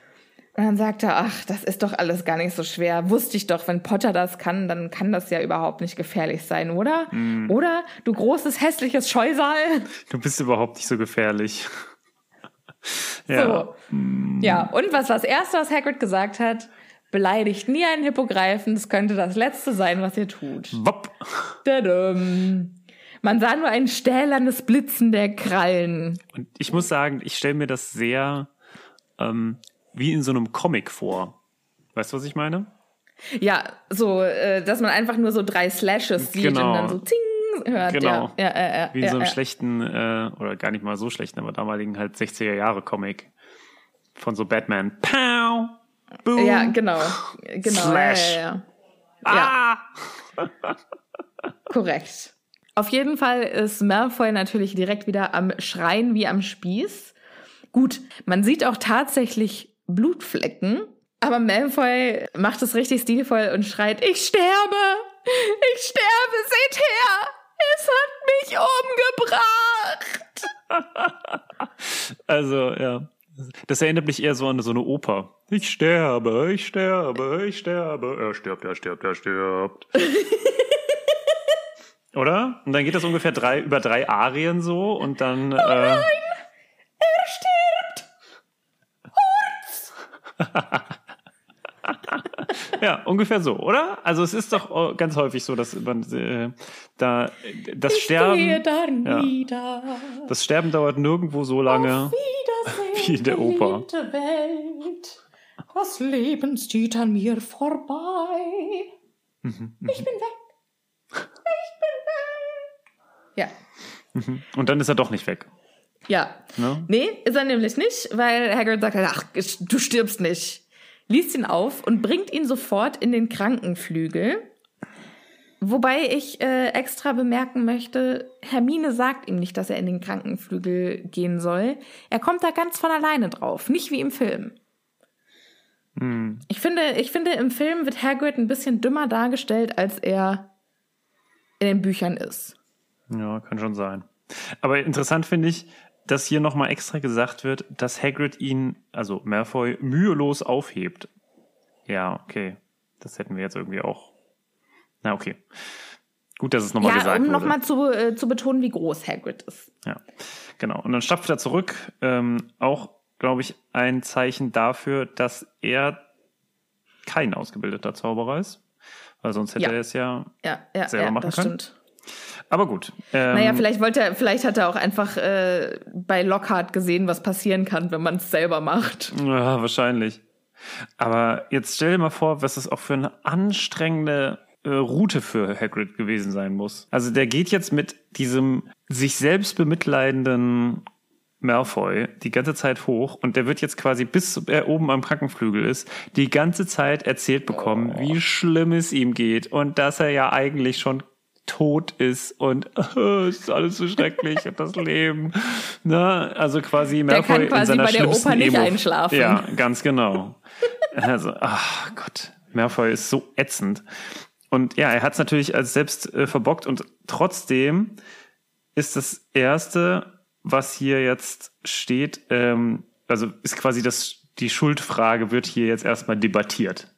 Und dann sagt er, ach, das ist doch alles gar nicht so schwer. Wusste ich doch, wenn Potter das kann, dann kann das ja überhaupt nicht gefährlich sein, oder? Mhm. Oder? Du großes, hässliches Scheusal. Du bist überhaupt nicht so gefährlich. ja. So. Ja, und was das erste, was Hagrid gesagt hat, beleidigt nie einen Hippogreifen, das könnte das letzte sein, was ihr tut. Wopp. Tadam. Man sah nur ein stählernes Blitzen der Krallen. Und ich muss sagen, ich stelle mir das sehr ähm, wie in so einem Comic vor. Weißt du, was ich meine? Ja, so, äh, dass man einfach nur so drei Slashes sieht Genau. und dann so zing hört. Genau. Ja, ja, ja, ja, Wie in so einem schlechten, äh, oder gar nicht mal so schlechten, aber damaligen halt 60er Jahre Comic von so Batman. Pow! Boom! Ja, genau. genau Slash. Ja, ja, ja. Ah! (laughs) Korrekt. Auf jeden Fall ist Malfoy natürlich direkt wieder am Schreien wie am Spieß. Gut, man sieht auch tatsächlich Blutflecken, aber Malfoy macht es richtig stilvoll und schreit, ich sterbe! Ich sterbe, seht her! Es hat mich umgebracht! (laughs) Also, ja. Das erinnert mich eher so an so eine Oper. Ich sterbe, ich sterbe, ich sterbe. Er stirbt, er stirbt, er stirbt. (laughs) Oder? Und dann geht das ungefähr drei, über drei Arien so und dann. äh, Er stirbt! (laughs) Ja, ungefähr so, oder? Also es ist doch äh, ganz häufig so, dass man äh, da das ich Sterben. dann ja, wieder. Das Sterben dauert nirgendwo so lange (laughs) wie in der Oper. Welt. Das Leben zieht an mir vorbei. Mhm, ich bin weg. Ich bin weg. Ja. Mhm. Und dann ist er doch nicht weg. Ja. Ne? Nee, ist er nämlich nicht, weil Hagrid sagt, ach, du stirbst nicht. Liest ihn auf und bringt ihn sofort in den Krankenflügel. Wobei ich äh, extra bemerken möchte, Hermine sagt ihm nicht, dass er in den Krankenflügel gehen soll. Er kommt da ganz von alleine drauf, nicht wie im Film. Hm. Ich finde, ich finde, im Film wird Hagrid ein bisschen dümmer dargestellt, als er in den Büchern ist. Ja, kann schon sein. Aber interessant finde ich, dass hier nochmal extra gesagt wird, dass Hagrid ihn, also Malfoy, mühelos aufhebt. Ja, okay. Das hätten wir jetzt irgendwie auch. Na, okay. Gut, dass es nochmal ja, gesagt um wurde. um nochmal zu, äh, zu betonen, wie groß Hagrid ist. Ja, genau. Und dann stapft er zurück. Ähm, auch, glaube ich, ein Zeichen dafür, dass er kein ausgebildeter Zauberer ist. Weil sonst hätte Ja. er es ja Ja, ja, selber ja machen das können. stimmt. Aber gut. Ähm, Naja, vielleicht wollte er, vielleicht hat er auch einfach äh, bei Lockhart gesehen, was passieren kann, wenn man es selber macht. Ja, wahrscheinlich. Aber jetzt stell dir mal vor, was das auch für eine anstrengende äh, Route für Hagrid gewesen sein muss. Also der geht jetzt mit diesem sich selbst bemitleidenden Malfoy die ganze Zeit hoch und der wird jetzt quasi bis er oben am Krankenflügel ist, die ganze Zeit erzählt bekommen, wie schlimm es ihm geht und dass er ja eigentlich schon tot ist und (laughs) es ist alles so schrecklich und das Leben. Ne? Also quasi Malfoy kann quasi in seiner bei der Oper nicht Emo. einschlafen. Ja, ganz genau. Also, ach Gott, Malfoy ist so ätzend. Und ja, er hat es natürlich als selbst äh, verbockt und trotzdem ist das erste, was hier jetzt steht, ähm, also ist quasi das, die Schuldfrage wird hier jetzt erstmal debattiert.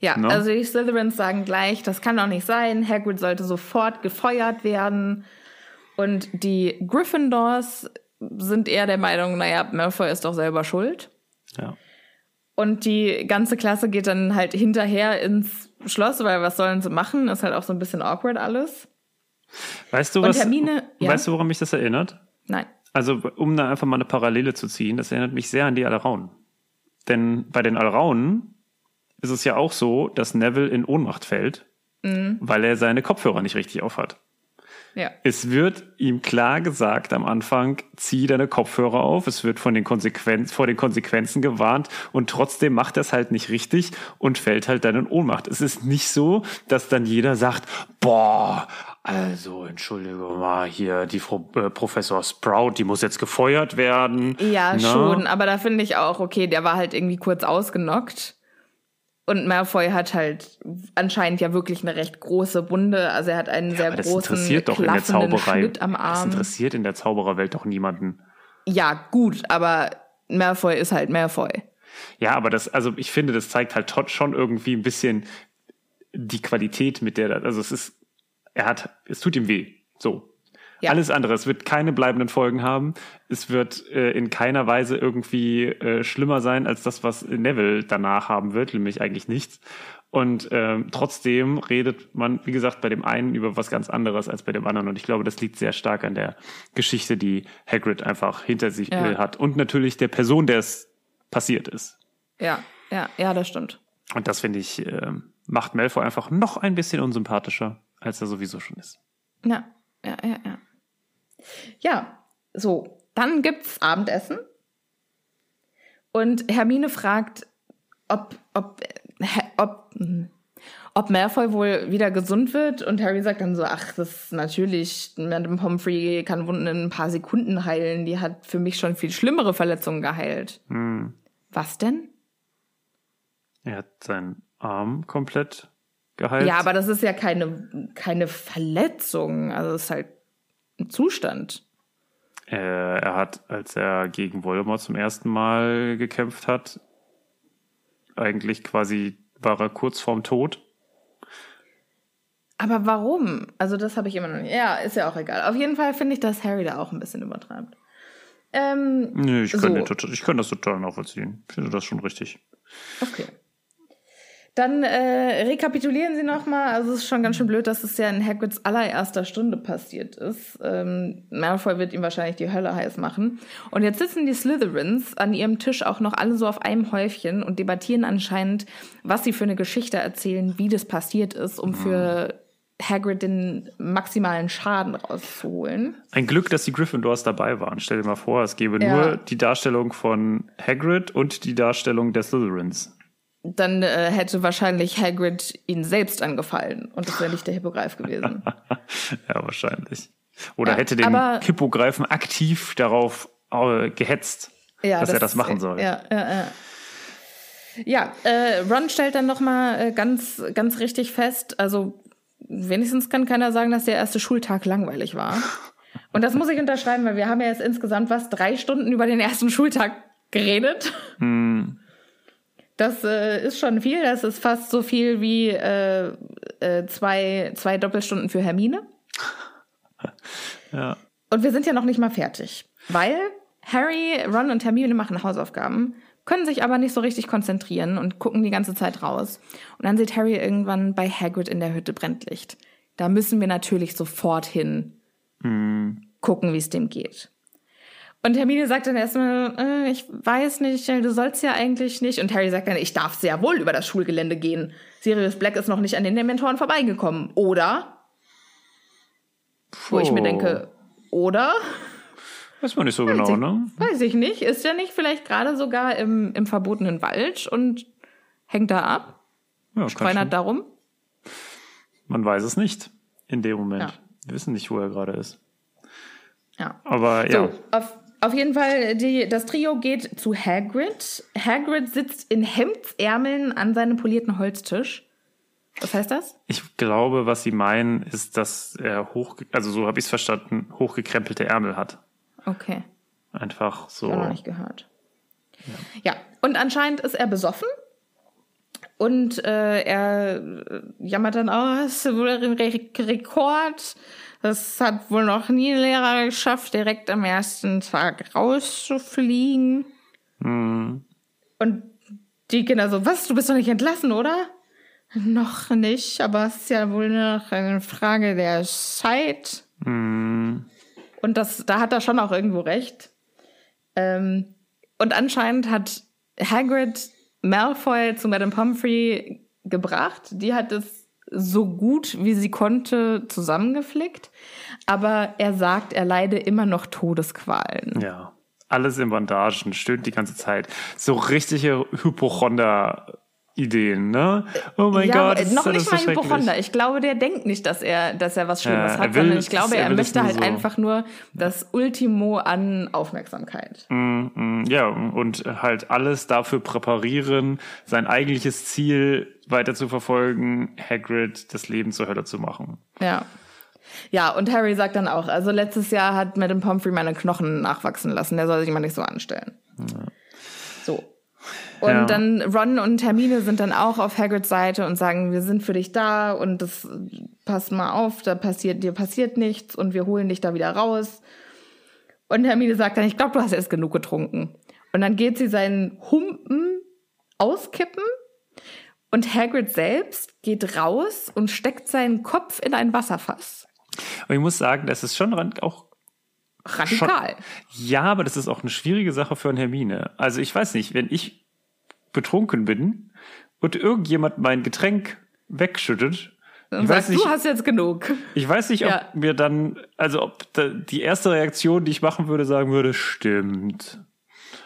Ja, Ne? also die Slytherins sagen gleich, das kann doch nicht sein. Hagrid sollte sofort gefeuert werden. Und die Gryffindors sind eher der Meinung, naja, Malfoy ist doch selber schuld. Ja. Und die ganze Klasse geht dann halt hinterher ins Schloss, weil was sollen sie machen? Ist halt auch so ein bisschen awkward alles. Weißt du, Und was, Hermine- ja? weißt du, woran mich das erinnert? Nein. Also, um da einfach mal eine Parallele zu ziehen, das erinnert mich sehr an die Alraunen. Denn bei den Alraunen ist es ja auch so, dass Neville in Ohnmacht fällt, Mhm. weil er seine Kopfhörer nicht richtig aufhat. Ja. Es wird ihm klar gesagt am Anfang, zieh deine Kopfhörer auf. Es wird von den Konsequenz, vor den Konsequenzen gewarnt und trotzdem macht er es halt nicht richtig und fällt halt dann in Ohnmacht. Es ist nicht so, dass dann jeder sagt, boah, also entschuldige mal hier, die Frau äh, Professor Sprout, die muss jetzt gefeuert werden. Ja, Na? schon. Aber da finde ich auch, okay, der war halt irgendwie kurz ausgenockt. Und Malfoy hat halt anscheinend ja wirklich eine recht große Wunde. Also er hat einen sehr Aber das großen, interessiert doch in der Zauberei. Schnitt am Das Arm. interessiert in der Zaubererwelt doch niemanden. Ja, gut, aber Malfoy ist halt Malfoy. Ja, aber das, also ich finde, das zeigt halt tot- schon irgendwie ein bisschen die Qualität, mit der, das- also es ist, er hat, es tut ihm weh. So. Ja. Alles andere, es wird keine bleibenden Folgen haben. Es wird äh, in keiner Weise irgendwie äh, schlimmer sein als das, was Neville danach haben wird, nämlich eigentlich nichts. Und ähm, trotzdem redet man, wie gesagt, bei dem einen über was ganz anderes als bei dem anderen. Und ich glaube, das liegt sehr stark an der Geschichte, die Hagrid einfach hinter sich Ja. äh, hat. Und natürlich der Person, der es passiert ist. Ja, ja, ja, das stimmt. Und das finde ich, ähm, macht Malfoy einfach noch ein bisschen unsympathischer, als er sowieso schon ist. Ja, ja, ja, ja. Ja, so. Dann gibt's Abendessen. Und Hermine fragt, ob, ob, ob, hm, ob Malfoy wohl wieder gesund wird. Und Harry sagt dann so, ach, das ist natürlich, Madame Pomfrey kann Wunden in ein paar Sekunden heilen. Die hat für mich schon viel schlimmere Verletzungen geheilt. Hm. Was denn? Er hat seinen Arm komplett geheilt. Ja, aber das ist ja keine, keine Verletzung. Also es ist halt ein Zustand. äh, er hat, als er gegen Voldemort zum ersten Mal gekämpft hat, eigentlich quasi war er kurz vorm Tod. Aber warum? Also das habe ich immer noch nicht. Ja, ist ja auch egal. Auf jeden Fall finde ich, dass Harry da auch ein bisschen übertreibt. Ähm, Nee, ich kann, So. den ich kann das total nachvollziehen. Ich finde das schon richtig. okay. Dann äh, rekapitulieren Sie nochmal. Also es ist schon ganz schön blöd, dass es ja in Hagrids allererster Stunde passiert ist. Ähm, Malfoy wird ihm wahrscheinlich die Hölle heiß machen. Und jetzt sitzen die Slytherins an ihrem Tisch auch noch alle so auf einem Häufchen und debattieren anscheinend, was sie für eine Geschichte erzählen, wie das passiert ist, um für Hagrid den maximalen Schaden rauszuholen. Ein Glück, dass die Gryffindors dabei waren. Stell dir mal vor, es gäbe Ja. nur die Darstellung von Hagrid und die Darstellung der Slytherins. Dann äh, hätte wahrscheinlich Hagrid ihn selbst angefallen und das wäre nicht der Hippogreif gewesen. (laughs) ja, wahrscheinlich. Oder Ja, hätte den aber- Hippogreifen aktiv darauf äh, gehetzt, ja, dass er das machen soll. Ja, ja, ja. Ja, äh, Ron stellt dann noch mal äh, ganz, ganz richtig fest, also wenigstens kann keiner sagen, dass der erste Schultag langweilig war. Und das muss ich unterschreiben, weil wir haben ja jetzt insgesamt was drei Stunden über den ersten Schultag geredet. Hm, Das äh, ist schon viel. Das ist fast so viel wie äh, äh, zwei, zwei Doppelstunden für Hermine. (laughs) ja. Und wir sind ja noch nicht mal fertig, weil Harry, Ron und Hermine machen Hausaufgaben, können sich aber nicht so richtig konzentrieren und gucken die ganze Zeit raus. Und dann sieht Harry irgendwann bei Hagrid in der Hütte brennt Licht. Da müssen wir natürlich sofort hin gucken, wie es dem geht. Und Hermine sagt dann erstmal, äh, ich weiß nicht, du sollst ja eigentlich nicht. Und Harry sagt dann, ich darf sehr wohl über das Schulgelände gehen. Sirius Black ist noch nicht an den Dementoren vorbeigekommen. Oder? Wo ich mir denke, oder? Weiß man nicht so genau, ich, ne? Weiß ich nicht. Ist der nicht vielleicht gerade sogar im, im verbotenen Wald und hängt da ab? Ja, schon. darum? Man weiß es nicht in dem Moment. Ja. Wir wissen nicht, wo er gerade ist. Ja. Aber ja, So, auf, auf jeden Fall, die, das Trio geht zu Hagrid. Hagrid sitzt in Hemdsärmeln an seinem polierten Holztisch. Was heißt das? ich glaube, was sie meinen, ist, dass er hoch, also so habe ich es verstanden, hochgekrempelte Ärmel hat. Okay, Einfach so. auch noch nicht gehört. Ja. und anscheinend ist er besoffen. Und äh, er äh, jammert dann, oh, ist wohl ein Re Rekord. Das hat wohl noch nie ein Lehrer geschafft, direkt am ersten Tag rauszufliegen. Hm, Und die Kinder so, was, du bist doch nicht entlassen, oder? Noch nicht, aber es ist ja wohl noch eine Frage der Zeit. hm, Und das, da hat er schon auch irgendwo recht. Ähm, und anscheinend hat Hagrid Malfoy zu Madame Pomfrey gebracht. Die hat es so gut wie sie konnte zusammengeflickt. Aber er sagt, er leide immer noch Todesqualen. ja. Alles in Bandagen, stöhnt die ganze Zeit. So richtige Hypochonder-Ideen, ne? Oh mein ja, Gott, das ist noch nicht mal schrecklich. Hypochonder. Ich glaube, der denkt nicht, dass er, dass er was Schlimmes Ja, hat, sondern ich glaube, er er, möchte halt so. einfach nur das Ultimo an Aufmerksamkeit. Mm, mm, Ja, und halt alles dafür präparieren, sein eigentliches Ziel weiter zu verfolgen, Hagrid das Leben zur Hölle zu machen. Ja. Ja, und Harry sagt dann auch, also letztes Jahr hat Madame Pomfrey meine Knochen nachwachsen lassen, der soll sich mal nicht so anstellen. So. Und Ja. dann Ron und Hermine sind dann auch auf Hagrids Seite und sagen, wir sind für dich da und das pass mal auf, da passiert dir passiert nichts und wir holen dich da wieder raus. Und Hermine sagt dann, ich glaube, du hast erst genug getrunken. Und dann geht sie seinen Humpen auskippen und Hagrid selbst geht raus und steckt seinen Kopf in ein Wasserfass. Und ich muss sagen, das ist schon auch Radikal. Ja, aber das ist auch eine schwierige Sache für eine Hermine. Also ich weiß nicht, wenn ich betrunken bin und irgendjemand mein Getränk wegschüttet, Und sagst, nicht, du hast jetzt genug. ich weiß nicht, ob Ja. mir dann, also ob da, die erste Reaktion, die ich machen würde, sagen würde, stimmt,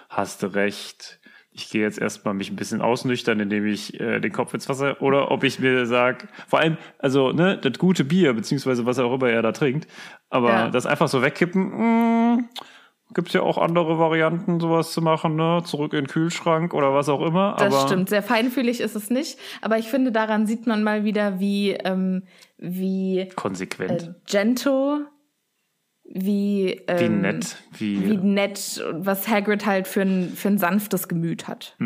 hast du recht. Ich gehe jetzt erstmal mich ein bisschen ausnüchtern, indem ich äh, den Kopf ins Wasser, oder ob ich mir sag, vor allem, also, ne, das gute Bier, beziehungsweise was auch immer er da trinkt, aber Ja. das einfach so wegkippen, mh, gibt's ja auch andere Varianten, sowas zu machen, ne, zurück in den Kühlschrank oder was auch immer. Das aber stimmt. Sehr feinfühlig ist es nicht. Aber ich finde, daran sieht man mal wieder, wie, ähm, wie konsequent, äh, gentle, wie, ähm, wie nett, wie, wie nett, und was Hagrid halt für ein, für ein sanftes Gemüt hat.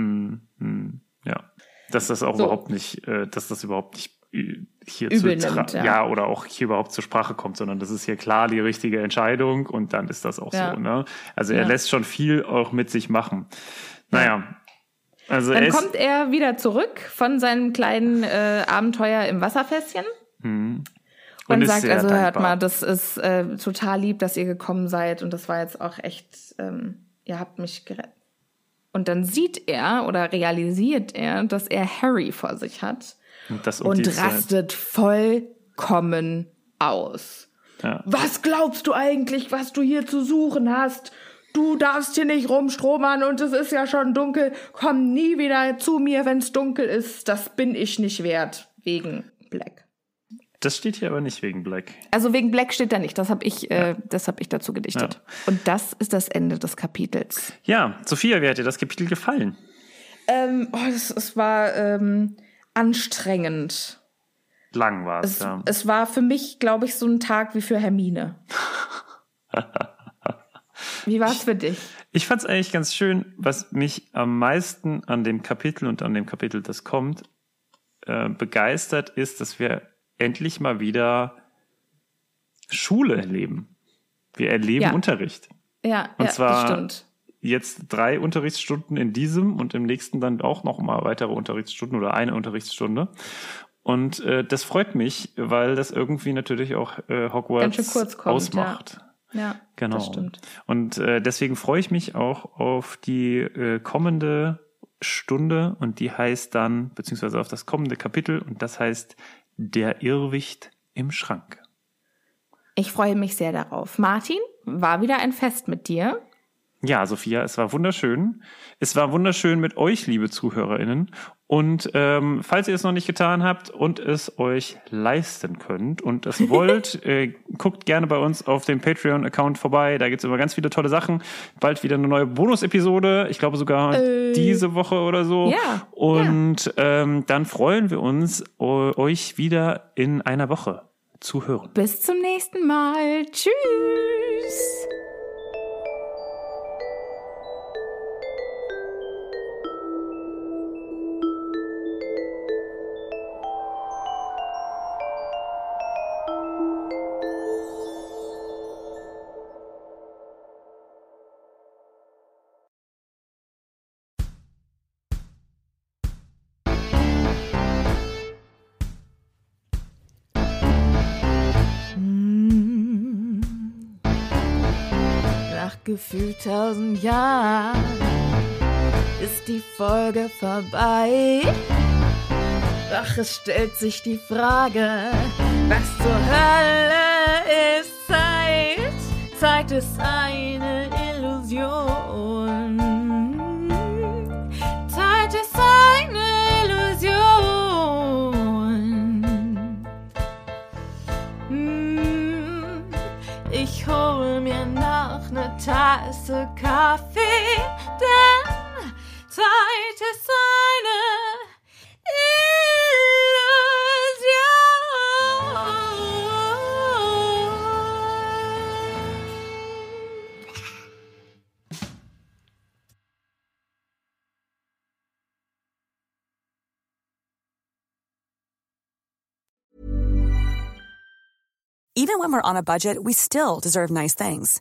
Ja, dass das auch So. überhaupt nicht, äh, dass das überhaupt nicht hier Übel zu ja. ja. oder auch hier überhaupt zur Sprache kommt, sondern das ist hier klar die richtige Entscheidung und dann ist das auch Ja. so. Ne? Also er Ja. lässt schon viel auch mit sich machen. Naja, Also Dann er kommt er wieder zurück von seinem kleinen äh, Abenteuer im Wasserfässchen und und ist sagt, also hört dankbar. mal, das ist äh, total lieb, dass ihr gekommen seid und das war jetzt auch echt, ähm, ihr habt mich gerettet. Und dann sieht er oder realisiert er, dass er Harry vor sich hat Und und rastet vollkommen aus. Ja. Was glaubst du eigentlich, was du hier zu suchen hast? Du darfst hier nicht rumstromern und es ist ja schon dunkel. Komm nie wieder zu mir, wenn's dunkel ist. Das bin ich nicht wert. Wegen Black. Das steht hier aber nicht wegen Black. Also wegen Black steht da nicht. Das habe ich, äh, das hab ich dazu gedichtet. Ja. Und das ist das Ende des Kapitels. Ja, Sophia, wie hat dir das Kapitel gefallen? Ähm, oh, es, es war ähm, anstrengend. Lang war es, Es, ja. es war für mich, glaube ich, so ein Tag wie für Hermine. (laughs) wie war es für dich? Ich fand es eigentlich ganz schön, was mich am meisten an dem Kapitel und an dem Kapitel, das kommt, äh, begeistert, ist, dass wir endlich mal wieder Schule erleben. Wir erleben Ja. Unterricht. Ja, Und ja zwar- das stimmt. Jetzt drei Unterrichtsstunden in diesem und im nächsten dann auch noch mal weitere Unterrichtsstunden oder eine Unterrichtsstunde. Und äh, das freut mich, weil das irgendwie natürlich auch äh, Ganz Hogwarts schön kurz kommt, ausmacht. Ja, Genau. das stimmt. Und äh, deswegen freue ich mich auch auf die äh, kommende Stunde und die heißt dann, beziehungsweise auf das kommende Kapitel und das heißt Der Irrwicht im Schrank. Ich freue mich sehr darauf. Martin, war wieder ein Fest mit dir. Ja, Sophia, es war wunderschön. Es war wunderschön mit euch, liebe ZuhörerInnen. Und ähm, falls ihr es noch nicht getan habt und es euch leisten könnt und es (laughs) wollt, äh, guckt gerne bei uns auf dem Patreon-Account vorbei. Da gibt's immer ganz viele tolle Sachen. Bald wieder eine neue Bonus-Episode. Ich glaube sogar diese Woche oder so. ja, Und Ähm, dann freuen wir uns, eu- euch wieder in einer Woche zu hören. Bis zum nächsten Mal. Tschüss. Gefühlt tausend Jahren ist die Folge vorbei. Doch es stellt sich die Frage, was zur Hölle ist Zeit? Zeit ist eine Illusion. Denn Zeit ist eine Illusion. Even when we're on a budget, we still deserve nice things.